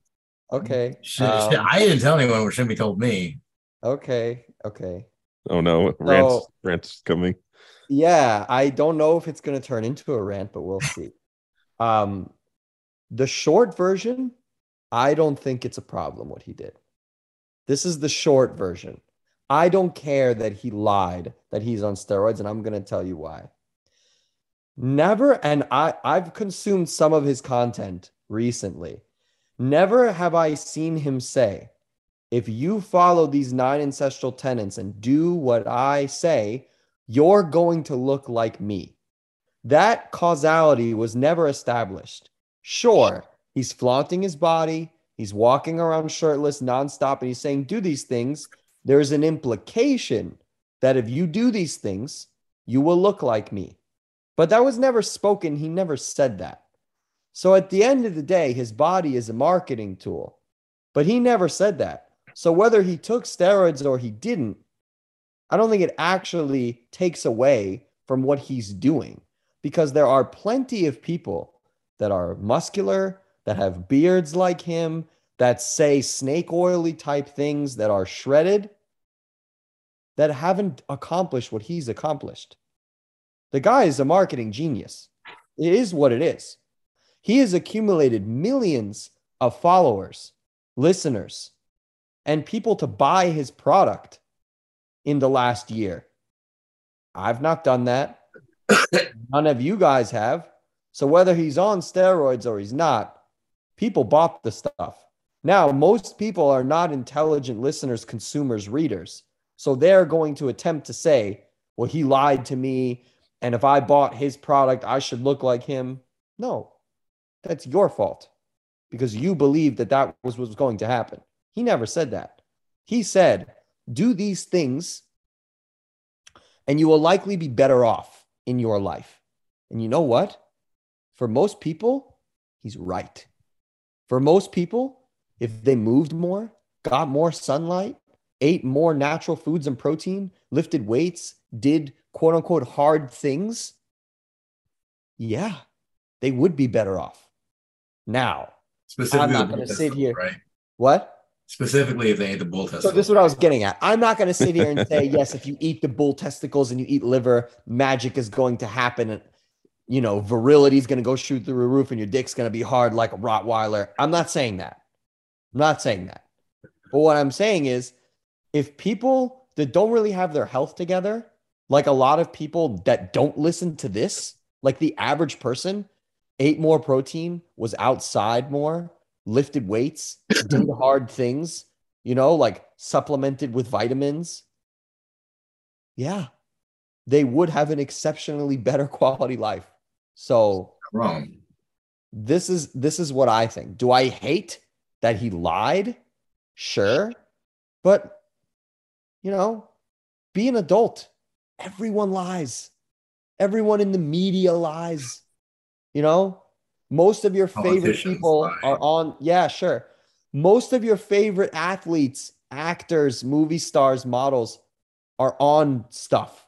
Okay. Sh- um, sh- I didn't tell anyone what Shimmy told me. okay. Okay. oh no rants So- rants coming Yeah, I don't know if it's going to turn into a rant, but we'll *laughs* see. um, the short version, I don't think it's a problem what he did. This is the short version. I don't care that he lied that he's on steroids, and I'm going to tell you why. Never, and I, I've consumed some of his content recently. Never have I seen him say, if you follow these nine ancestral tenets and do what I say, you're going to look like me. That causality was never established. Sure, he's flaunting his body, he's walking around shirtless nonstop, and he's saying, Do these things. There's an implication that if you do these things, you will look like me. But that was never spoken. He never said that. So at the end of the day, his body is a marketing tool, but he never said that. So whether he took steroids or he didn't, I don't think it actually takes away from what he's doing because there are plenty of people that are muscular, that have beards like him, that say snake oily type things, that are shredded, that haven't accomplished what he's accomplished. The guy is a marketing genius. It is what it is. He has accumulated millions of followers, listeners, and people to buy his product in the last year. I've not done that. *coughs* None of you guys have. So whether he's on steroids or he's not, people bought the stuff. Now, most people are not intelligent listeners, consumers, readers. So they're going to attempt to say, well, he lied to me. And if I bought his product, I should look like him. No, that's your fault because you believed that that was what was going to happen. He never said that. He said, do these things and you will likely be better off in your life. And you know what? For most people, he's right. For most people, if they moved more, got more sunlight, ate more natural foods and protein, lifted weights, did quote unquote hard things, yeah, they would be better off. Now, Specifically, I'm not gonna sit here- Right. what? Specifically, if they ate the bull testicles. So this is what I was getting at. I'm not going to sit here and say, yes, if you eat the bull testicles and you eat liver, magic is going to happen. And, you know, virility is going to go shoot through the roof and your dick's going to be hard like a Rottweiler. I'm not saying that. I'm not saying that. But what I'm saying is if people that don't really have their health together, like a lot of people that don't listen to this, like the average person, ate more protein, was outside more, lifted weights, *laughs* did hard things, you know, like supplemented with vitamins. Yeah, they would have an exceptionally better *laughs* quality life. So wrong. this is this is what I think. Do I hate that he lied? Sure. But you know, be an adult. Everyone lies. Everyone in the media lies. You know, most of your favorite people lie. are on yeah, sure. Most of your favorite athletes, actors, movie stars, models are on stuff.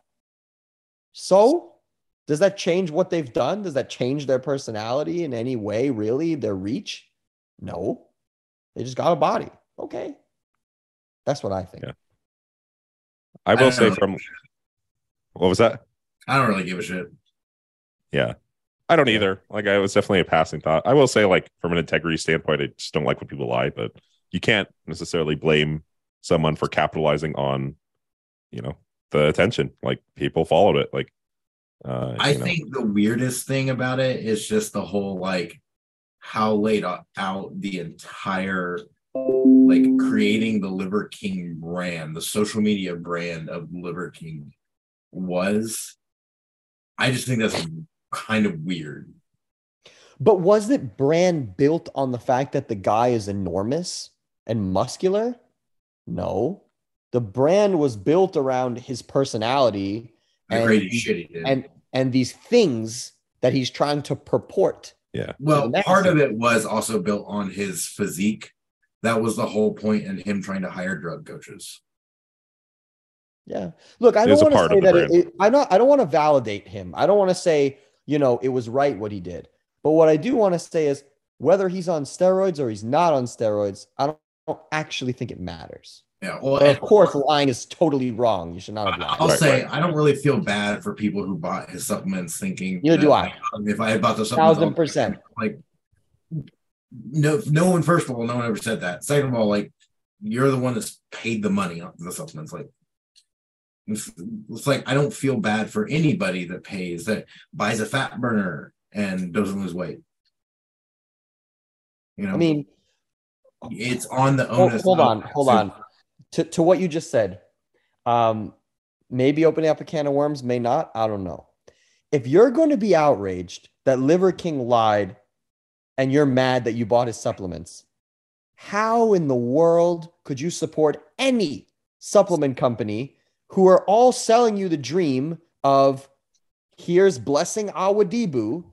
So, does that change what they've done? Does that change their personality in any way, really? Their reach? No. They just got a body. Okay. That's what I think. Yeah. I I will don't say know. from what was that? I don't really give a shit. Yeah. I don't either. Like I was definitely a passing thought. I will say, like, from an integrity standpoint, I just don't like when people lie, but you can't necessarily blame someone for capitalizing on, you know, the attention. Like people followed it. Like uh I you know. think the weirdest thing about it is just the whole like how laid out the entire like creating the Liver King brand, the social media brand of Liver King was. I just think that's kind of weird. But was it brand built on the fact that the guy is enormous and muscular? No. The brand was built around his personality and, did. and and these things that he's trying to purport. Well, the part of it was also built on his physique. That was the whole point in him trying to hire drug coaches. Yeah. Look, I don't want to say that it, brand. it- I not I don't want to validate him. I don't want to say, you know, it was right what he did. But what I do want to say is whether he's on steroids or he's not on steroids, I don't, I don't actually think it matters. Yeah. Well, But of course, lying is totally wrong. You should not have lied. I'll Right, say right. I don't really feel bad for people who bought his supplements thinking. Neither that, do I. Um, if I had bought the supplements, Thousand percent. Like, no, no one. First of all, no one ever said that. Second of all, like, you're the one that's paid the money on the supplements. Like, it's, it's like I don't feel bad for anybody that pays that buys a fat burner and doesn't lose weight. You know, I mean, it's on the hold, onus. hold of- on, hold on. To to what you just said, um, maybe opening up a can of worms, may not. I don't know. If you're going to be outraged that Liver King lied, and you're mad that you bought his supplements, how in the world could you support any supplement company who are all selling you the dream of here's Blessing Awodibu,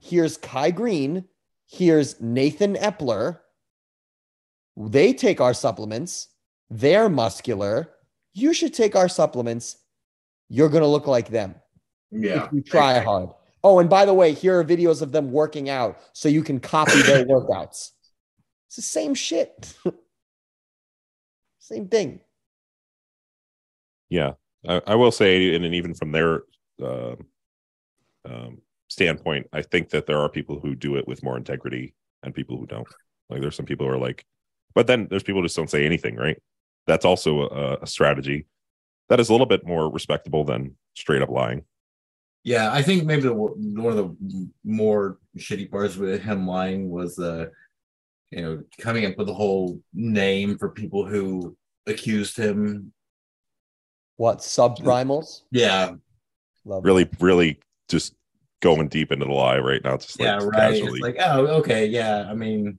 here's Kai Greene, here's Nathan Epler. They take our supplements. They're muscular. You should take our supplements. You're going to look like them Yeah, if you try hard. Oh, and by the way, here are videos of them working out so you can copy their *laughs* workouts. It's the same shit. *laughs* same thing. Yeah, I, I will say, and then even from their uh, um, standpoint, I think that there are people who do it with more integrity and people who don't. Like, there's some people who are like, but then there's people who just don't say anything, right? That's also a, a strategy that is a little bit more respectable than straight up lying. Yeah, I think maybe the, one of the more shitty parts with him lying was the, you know, coming up with a whole name for people who accused him. What subprimals? Yeah, Love Really, really just going deep into the lie right now. Just like yeah, right. casually. It's like, oh, okay, yeah. I mean,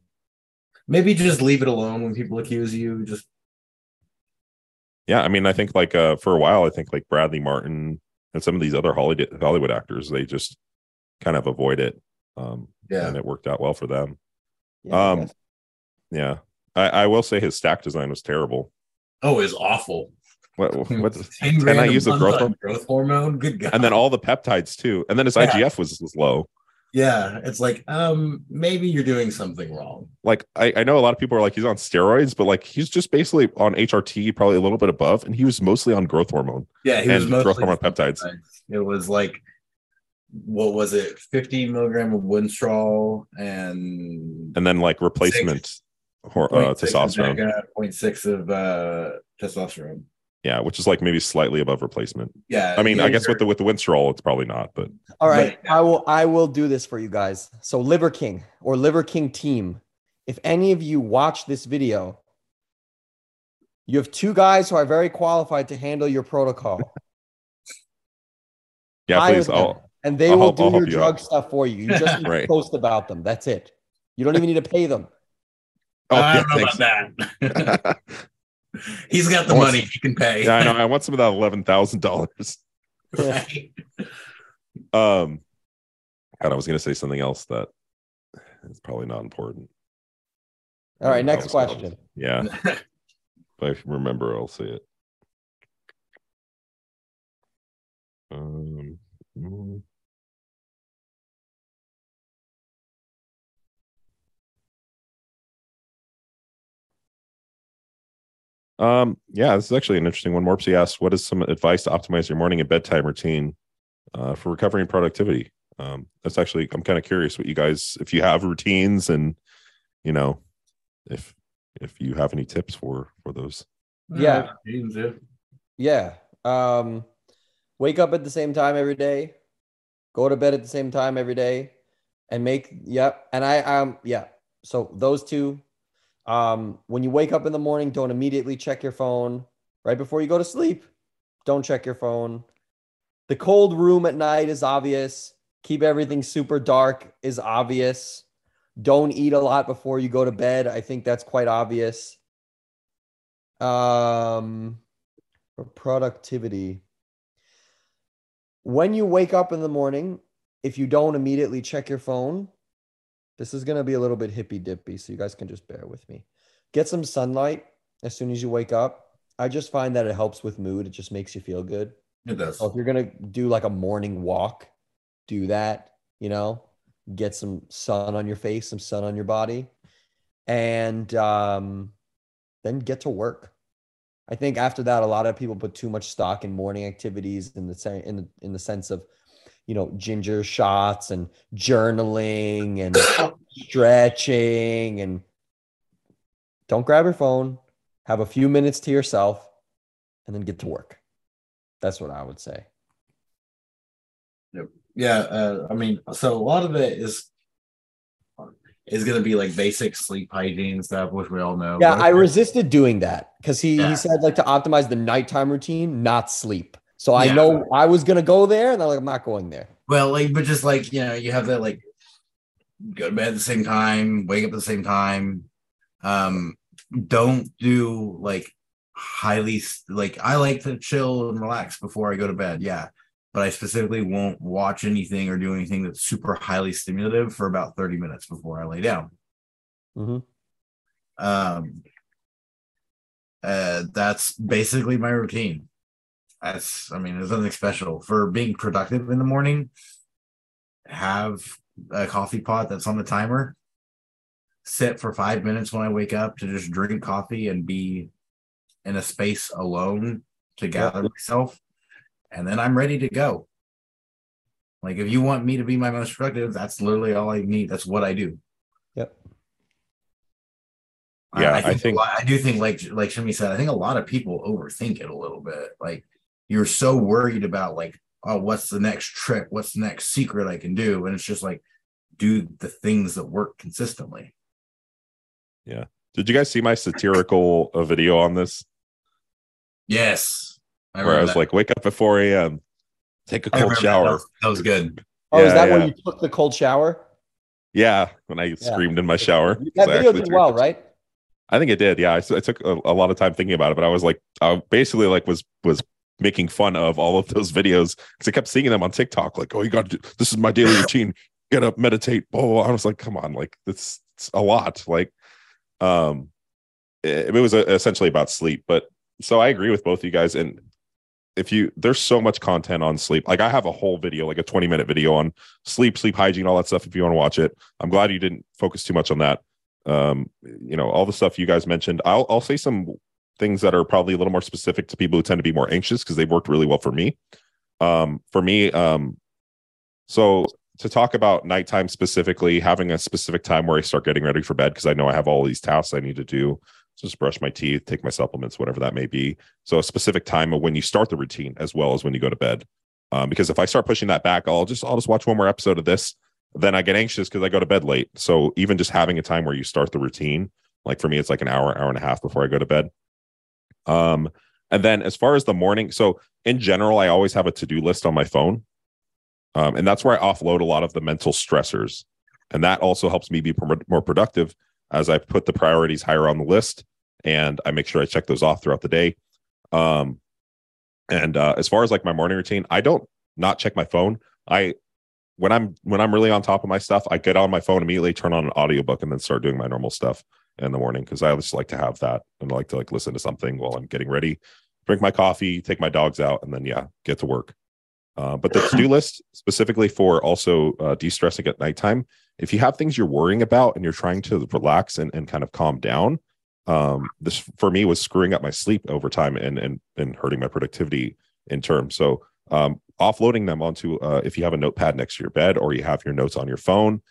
maybe just leave it alone when people accuse you. Just yeah, I mean, I think like uh for a while, I think like Bradley Martin and some of these other Hollywood Hollywood actors, they just kind of avoid it. Um, Yeah. and it worked out well for them. Yeah, I um, guess. Yeah, I, I will say his stack design was terrible. oh, it's awful. What *laughs* what? 10 Can I use month growth on hormone? growth hormone? Good God. And then all the peptides too, and then his Yeah. IGF was was low. Yeah, it's like, um, maybe you're doing something wrong. Like I, I know a lot of people are like he's on steroids, but like he's just basically on HRT, probably a little bit above, and he was mostly on growth hormone Yeah, he was mostly growth hormone peptides. It was like, what was it? 50 milligram of Winstrol and and then like replacement hor- uh, testosterone. Vega, 0.6 of uh, testosterone. Yeah, which is like maybe slightly above replacement. Yeah, I mean, I yeah, guess with the with the Winstrol, it's probably not, but All right, but- I will I will do this for you guys. So Liver King or Liver King team, if any of you watch this video, you have two guys who are very qualified to handle your protocol. *laughs* yeah, Hire please. them, I'll, and they I'll will help- do I'll your help you drug out. stuff for you. You just *laughs* need Right. to post about them. That's it. You don't even need to pay them. oh, I don't know thanks. about that. *laughs* He's got the want money he can pay. yeah, I know. I want some of that eleven thousand dollars. *laughs* Right? Um, God, I was going to say something else that is probably not important. All right, That next was- question. Yeah, *laughs* if I remember, I'll say it. Um, Um, yeah, this is actually an interesting one. Morpsey asks, what is some advice to optimize your morning and bedtime routine uh, for recovery and productivity? Um, that's actually, I'm kind of curious what you guys, if you have routines and, you know, if, if you have any tips for, for those. Yeah. Yeah. Yeah. Um, wake up at the same time every day, go to bed at the same time every day, and make yep. And I um yeah. So those two. Um, when you wake up in the morning, don't immediately check your phone. Right before you go to sleep, don't check your phone. The cold room at night is obvious. Keep everything super dark is obvious. Don't eat a lot before you go to bed. I think that's quite obvious. Um, productivity. When you wake up in the morning, if you don't immediately check your phone, this is going to be a little bit hippy dippy, so you guys can just bear with me. Get some sunlight as soon as you wake up. I just find that it helps with mood. It just makes you feel good. It does. So if you're gonna do like a morning walk, do that. You know, get some sun on your face, some sun on your body, and um, then get to work. I think after that, a lot of people put too much stock in morning activities in the in the, in the sense of, you know, ginger shots and journaling and *coughs* stretching and don't grab your phone. Have a few minutes to yourself, and then get to work. That's what I would say. Yeah, uh, I mean, so a lot of it is is going to be like basic sleep hygiene stuff, which we all know. Yeah, I resisted doing that because he, Yeah. he said like to optimize the nighttime routine, not sleep. So I Yeah. know I was gonna go there, and I'm like, I'm not going there. Well, like, but just like you know, you have that like go to bed at the same time, wake up at the same time. Um, don't do like highly like I like to chill and relax before I go to bed. Yeah, but I specifically won't watch anything or do anything that's super highly stimulative for about thirty minutes before I lay down. Mhm. Um, uh, that's basically my routine. That's, I mean, there's nothing special for being productive in the morning. Have a coffee pot that's on the timer. Sit for five minutes when I wake up to just drink coffee and be in a space alone to gather myself, and then I'm ready to go. Like, if you want me to be my most productive, that's literally all I need. That's what I do. Yep. Yeah, I, I think, think- lot- I do think like like Shimmy said, I think a lot of people overthink it a little bit. Like you're so worried about like oh, what's the next trick? What's the next secret I can do? And it's just like do the things that work consistently. Yeah did you guys see my satirical uh, video on this? Yes. I Where I was that. like, wake up at 4 a.m., take a cold remember that. That shower. was, that was good. Oh, is that yeah. when you took the cold shower? Yeah, when I screamed in my shower. That 'cause I video actually did took- well, right? I think it did. Yeah, I took a, a lot of time thinking about it, but I was like, I basically like was was making fun of all of those videos because I kept seeing them on TikTok. Like, oh, you got to do this is my daily routine. Get up, meditate. Blah. I was like, come on, like it's a lot. Like, um, it, it was uh essentially about sleep. But so I agree with both you guys. And if you there's so much content on sleep. Like I have a whole video, like a 20 minute video on sleep, sleep hygiene, all that stuff. If you want to watch it, I'm glad you didn't focus too much on that um you know all the stuff you guys mentioned i'll i'll say some things that are probably a little more specific to people who tend to be more anxious because they've worked really well for me um for me um so to talk about nighttime specifically having a specific time where i start getting ready for bed because i know i have all these tasks i need to do just brush my teeth take my supplements whatever that may be so a specific time of when you start the routine as well as when you go to bed um, because if i start pushing that back i'll just i'll just watch one more episode of this then I get anxious because I go to bed late. So even just having a time where you start the routine, like for me, it's like an hour, hour and a half before I go to bed. Um, and then as far as the morning, so in general, I always have a to-do list on my phone. Um, and that's where I offload a lot of the mental stressors. And that also helps me be more productive as I put the priorities higher on the list and I make sure I check those off throughout the day. Um, and uh, as far as like my morning routine, I don't not check my phone. I when I'm when I'm really on top of my stuff, I get on my phone immediately, turn on an audiobook, and then start doing my normal stuff in the morning because I just like to have that and I like to like listen to something while I'm getting ready, drink my coffee, take my dogs out, and then yeah, get to work. Uh, but the *clears throat* to-do list specifically for also uh, de-stressing at nighttime, if you have things you're worrying about and you're trying to relax and, and kind of calm down, um, this for me was screwing up my sleep over time and and and hurting my productivity in terms. So um, offloading them onto uh, if you have a notepad next to your bed or you have your notes on your phone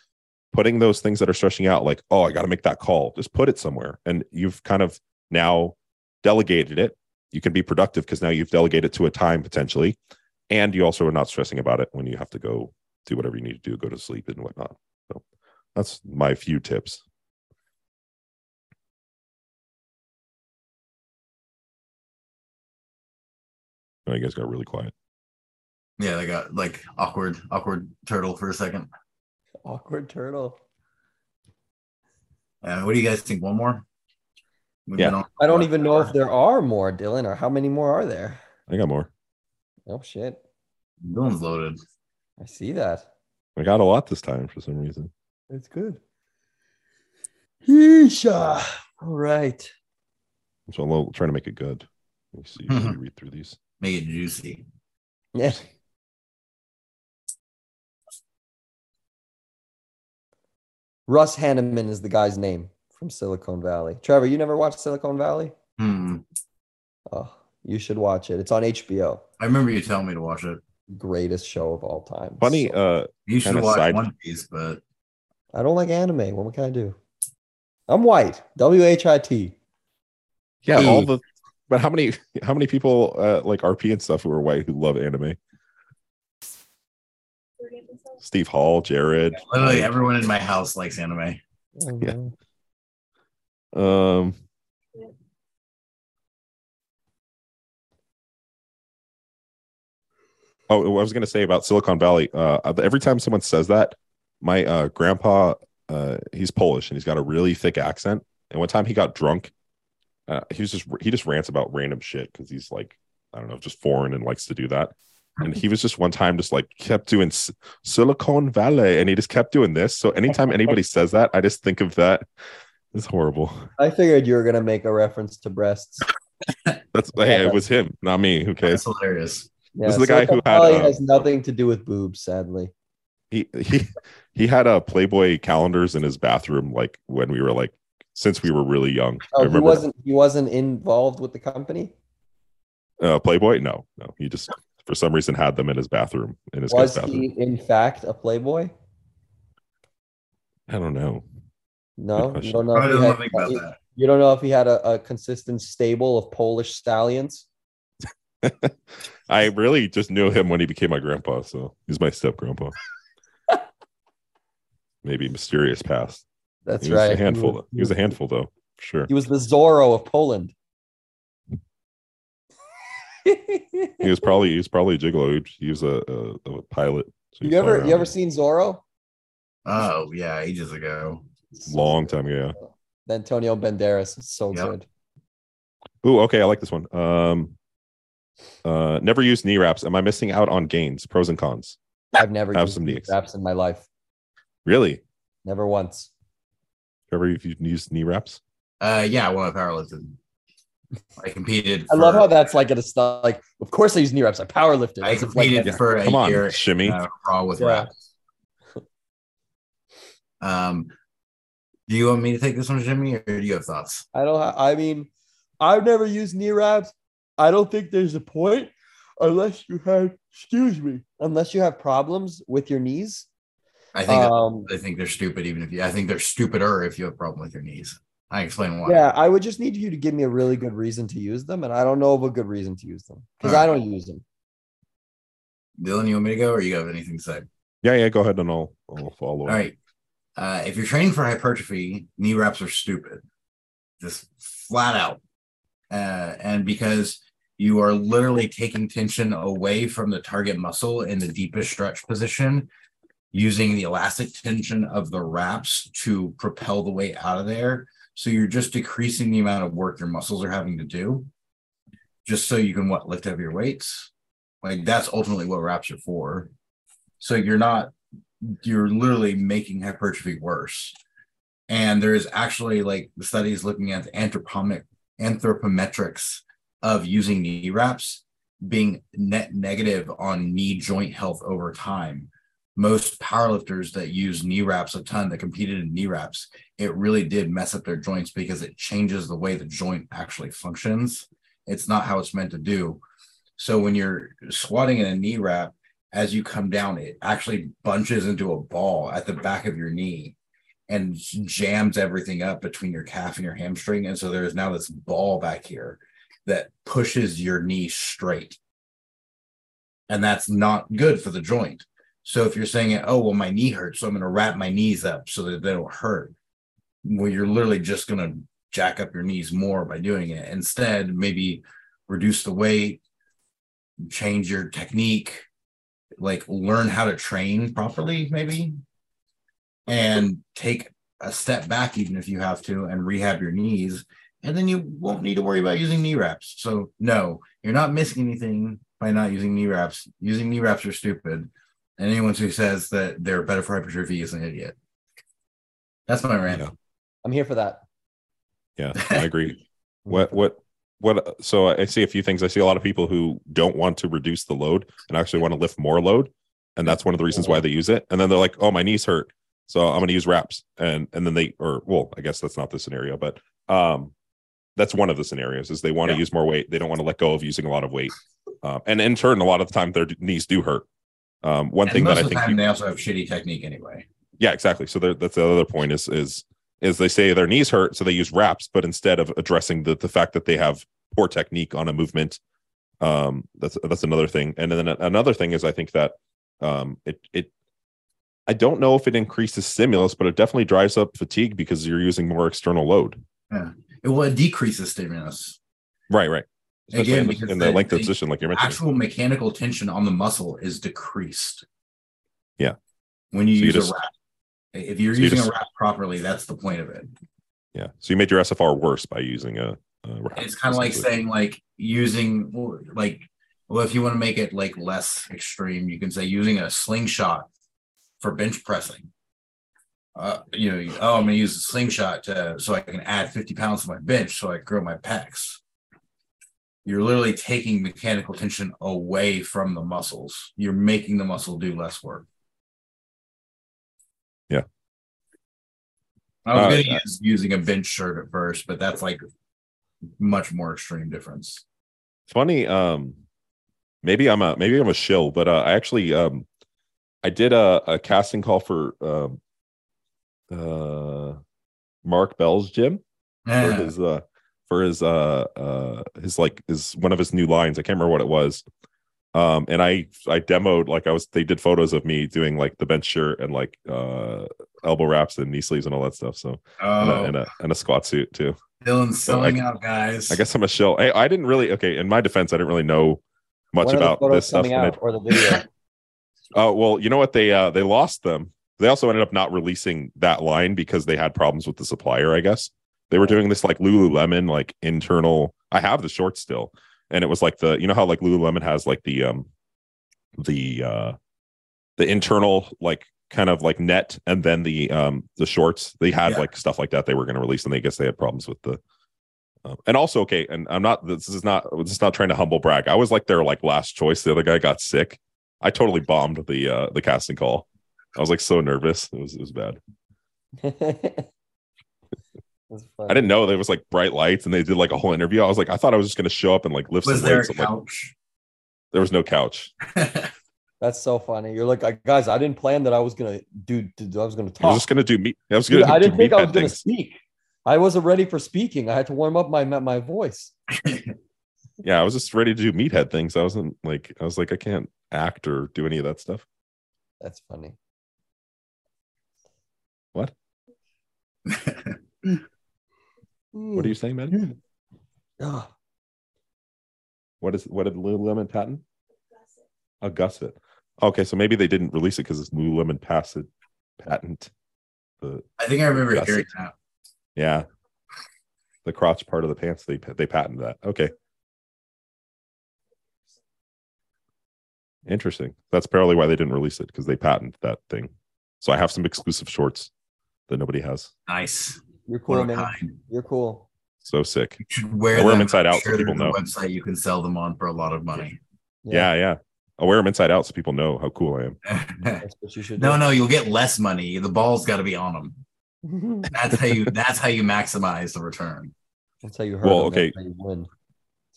putting those things that are stressing out like oh i got to make that call just put it somewhere. And you've kind of now delegated it. You can be productive because now you've delegated to a time potentially. And you also are not stressing about it when you have to go do whatever you need to do go to sleep and whatnot. So that's my few tips. Oh, you guys got really quiet. Yeah, they got like awkward, awkward turtle for a second. Awkward turtle. Uh, what do you guys think? One more? We've Yeah. I don't even know if there are more, Dylan, or how many more are there? i got more Oh shit. Dylan's loaded. I see that. i got a lot this time for some reason It's good. Yeesha. All right. So I'm trying to make it good. Let me see. Let me *laughs* read through these. Make it juicy. Yeah. *laughs* Russ Hanneman is the guy's name from Silicon Valley. Trevor, you never watched Silicon Valley? Hmm. Oh, you should watch it. It's on HBO. I remember you telling me to watch it. Greatest show of all time. Funny, So- uh, You should watch side- One Piece, but I don't like anime. What can I do? I'm white. W H I T. yeah, Hey. all the but how many how many people uh like RP and stuff who are white who love anime? Steve Hall, Jared. literally Mike, everyone in my house likes anime. Yeah. um Oh, I was going to say about Silicon Valley. Uh, every time someone says that, my uh, grandpa, uh, he's Polish and he's got a really thick accent. And one time he got drunk, uh, he was just he just rants about random shit because he's like I don't know, just foreign and likes to do that. And he was just one time just like kept doing S- Silicon Valley, and he just kept doing this. So anytime anybody says that, I just think of that. It's horrible. I figured you were gonna make a reference to breasts. *laughs* That's hey, it was him, not me. Who cares? That's hilarious. Yeah, This is the guy who Silicon had, uh, has nothing to do with boobs, sadly. he he he had a Playboy calendars in his bathroom like when we were like since we were really young. I Oh, he wasn't he wasn't involved with the company? uh, Playboy. No, no, he just for some reason had them in his bathroom in his Was bathroom. he in fact a playboy? I don't know. No, you question. don't know. I If don't he know had, anything about that. you don't know if he had a, a consistent stable of Polish stallions. *laughs* I really just knew him when he became my grandpa, so he's my step grandpa. *laughs* Maybe mysterious past. That's he was right. a handful. He He was a handful, though, sure. He was the Zorro of Poland. He was probably he was probably a gigolo. He was a, a, a pilot. So you ever you ever seen Zorro? Oh yeah, ages ago. long time ago? The Antonio Banderas is so Yep. good. Ooh, okay, I like this one. Um, uh, never used knee wraps. Am I missing out on gains? Pros and cons. I've never Have used some knee knees. wraps in my life. Really? Never once. Ever if you used knee wraps? Uh, yeah, when I powerlifted, I competed. I love how that's like a stuff. Like, of course I use knee wraps. I power lifted. I As if, like, competed that's- for a Come on, year. shimmy. uh, raw with Yeah. wraps. Um, do you want me to take this one, Jimmy, or do you have thoughts? I don't. ha- I mean, I've never used knee wraps. I don't think there's a point unless you have. Excuse me. Unless you have problems with your knees. I think Um, I think they're stupid. Even if you, I think they're stupider if you have a problem with your knees. I explain why. yeah, I would just need you to give me a really good reason to use them, and I don't know of a good reason to use them because I don't use them. Dylan, you want me to go, or you have anything to say? Yeah, yeah. Go ahead and I'll I'll follow. All right. Uh, if you're training for hypertrophy, knee wraps are stupid, just flat out. Uh, and because you are literally taking tension away from the target muscle in the deepest stretch position, using the elastic tension of the wraps to propel the weight out of there. So you're just decreasing the amount of work your muscles are having to do, just so you can what lift heavier weights. Like that's ultimately what wraps are for. So you're not you're literally making hypertrophy worse. And there's actually like studies looking at the anthropomic anthropometrics of using knee wraps being net negative on knee joint health over time. Most powerlifters that use knee wraps a ton that competed in knee wraps, it really did mess up their joints because it changes the way the joint actually functions. It's not how it's meant to do. So when you're squatting in a knee wrap, as you come down, it actually bunches into a ball at the back of your knee and jams everything up between your calf and your hamstring. And so there's now this ball back here that pushes your knee straight. And that's not good for the joint. So if you're saying, oh, well, my knee hurts, so I'm going to wrap my knees up so that they don't hurt. Well, you're literally just going to jack up your knees more by doing it. Instead, maybe reduce the weight, change your technique, like learn how to train properly, maybe, and take a step back, even if you have to, and rehab your knees. And then you won't need to worry about using knee wraps. So, no, you're not missing anything by not using knee wraps. Using knee wraps are stupid. And anyone who says that they're better for hypertrophy is an idiot. That's my rant. Yeah. I'm here for that. Yeah, *laughs* I agree. what what what? So I see a few things. I see a lot of people who don't want to reduce the load and actually want to lift more load, and that's one of the reasons why they use it. And then they're like, "Oh, my knees hurt, so I'm going to use wraps." And and then they, or well, I guess that's not the scenario, but um, that's one of the scenarios is they want to use more weight. They don't want to let go of using a lot of weight, um, and in turn, a lot of the time their knees do hurt. Um, one And thing most that I of the think time, you- they also have shitty technique anyway. yeah, exactly. So that's the other point is is is they say their knees hurt, so they use wraps, but instead of addressing the the fact that they have poor technique on a movement, um, that's that's another thing. And then another thing is I think that um, it it I don't know if it increases stimulus, but it definitely drives up fatigue because you're using more external load. Yeah. It will decrease the stimulus. Right, right. Especially Again, in the, because in the the- length of the position, like you're mentioning. Actual mechanical tension on the muscle is decreased. Yeah. When you So you use just- a wrap. If you're so you using just- a wrap properly, that's the point of it. yeah. So you made your SFR worse by using a, a wrap. It's kind of like saying like using like well, if you want to make it like less extreme, you can say using a slingshot for bench pressing. Uh, you know, oh, I'm gonna use a slingshot to, so I can add 50 pounds to my bench so I grow my pecs. You're literally taking mechanical tension away from the muscles. You're making the muscle do less work. Yeah. I was Uh, gonna use using a bench shirt at first, but that's like much more extreme difference. funny um maybe i'm a maybe i'm a shill but uh i actually um i did a, a casting call for um uh mark bell's gym for Yeah. his uh for his uh uh his like his one of his new lines i can't remember what it was Um, and I I demoed like I was they did photos of me doing like the bench shirt and like uh elbow wraps and knee sleeves and all that stuff. So and, a, Oh, and a and a squat suit too. Dylan's So I- selling out, guys. I guess I'm a shill. I, I didn't really okay. In my defense, I didn't really know much When the about this stuff. coming out or the video. *laughs* *laughs* Oh well, you know what? They uh they lost them. They also ended up not releasing that line because they had problems with the supplier. I guess they were doing this like Lululemon like internal. I have the shorts still, and it was like the you know how like Lululemon has like the um the uh the internal like kind of like net and then the um the shorts? They had Yeah. like stuff like that they were going to release and they guess they had problems with the um, and also okay and i'm not this is not this is not trying to humble brag. I was like their like last choice. The other guy got sick. I totally bombed the uh the casting call. I was like so nervous. It was it was bad *laughs* i funny. didn't know there was like bright lights and they did like a whole interview i was like i thought i was just going to show up and like lift was some there a weights I'm like, couch? there was no couch *laughs* That's so funny. You're like, "I- guys, I didn't plan that I was gonna do. do I was gonna talk. i was just going to do meat i was going to I do didn't think I was meathead gonna things speak. I wasn't ready for speaking. I had to warm up my my voice. *laughs* yeah i was just ready to do meathead things i wasn't like i was like i can't act or do any of that stuff That's funny. what *laughs* what are you saying man Ah, What is what did Lululemon patent? A gusset. Okay, so maybe they didn't release it because it's Lululemon patent patent. The I think I remember Gusset. hearing that. yeah, the crotch part of the pants they they patented that. Okay, interesting. That's probably why they didn't release it because they patented that thing. So I have some exclusive shorts that nobody has. Nice. You're cool, One of a man. kind. You're cool. So sick. You should wear, I wear 'em them. inside I'm out so people know. website you can sell them on for a lot of money. Yeah, yeah. I'll wear them inside out so people know how cool I am. *laughs* You should no, do. no, you'll get less money. The ball's got to be on them. *laughs* That's how you. That's how you maximize the return. That's how you heard. Well, them, okay. That's how you win.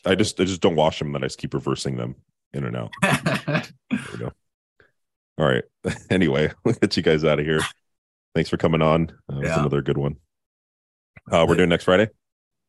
I just I just don't wash them. Then I just keep reversing them in and out. *laughs* There we go. All right. Anyway, we'll get you guys out of here. Thanks for coming on. Uh, it was another good one. Uh, we're doing next Friday.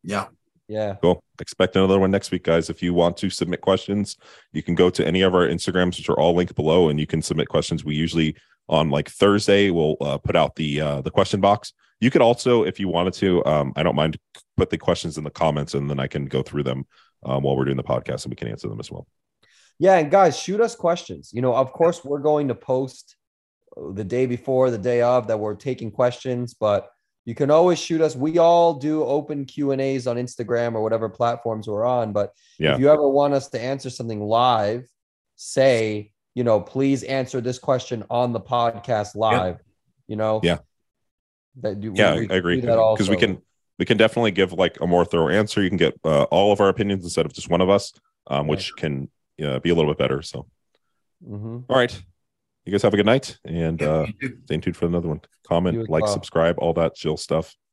yeah. Yeah. Cool. Expect another one next week, guys. If you want to submit questions, you can go to any of our Instagrams, which are all linked below, and you can submit questions. We usually on like Thursday we'll uh, put out the uh, the question box. You could also, if you wanted to, um, I don't mind, put the questions in the comments, and then I can go through them um, while we're doing the podcast, and we can answer them as well. Yeah, and guys, shoot us questions. You know, of course, we're going to post uh, the day before, the day of that we're taking questions, but you can always shoot us. We all do open Q and A's on Instagram or whatever platforms we're on. But Yeah. if you ever want us to answer something live, say, you know, please answer this question on the podcast live. You know, Yeah. That do, we- yeah we i agree because we can we can definitely give like a more thorough answer you can get uh, all of our opinions instead of just one of us um, which can uh, be a little bit better so Mhm. all right you guys have a good night and uh stay tuned for another one. Comment like well. subscribe all that chill stuff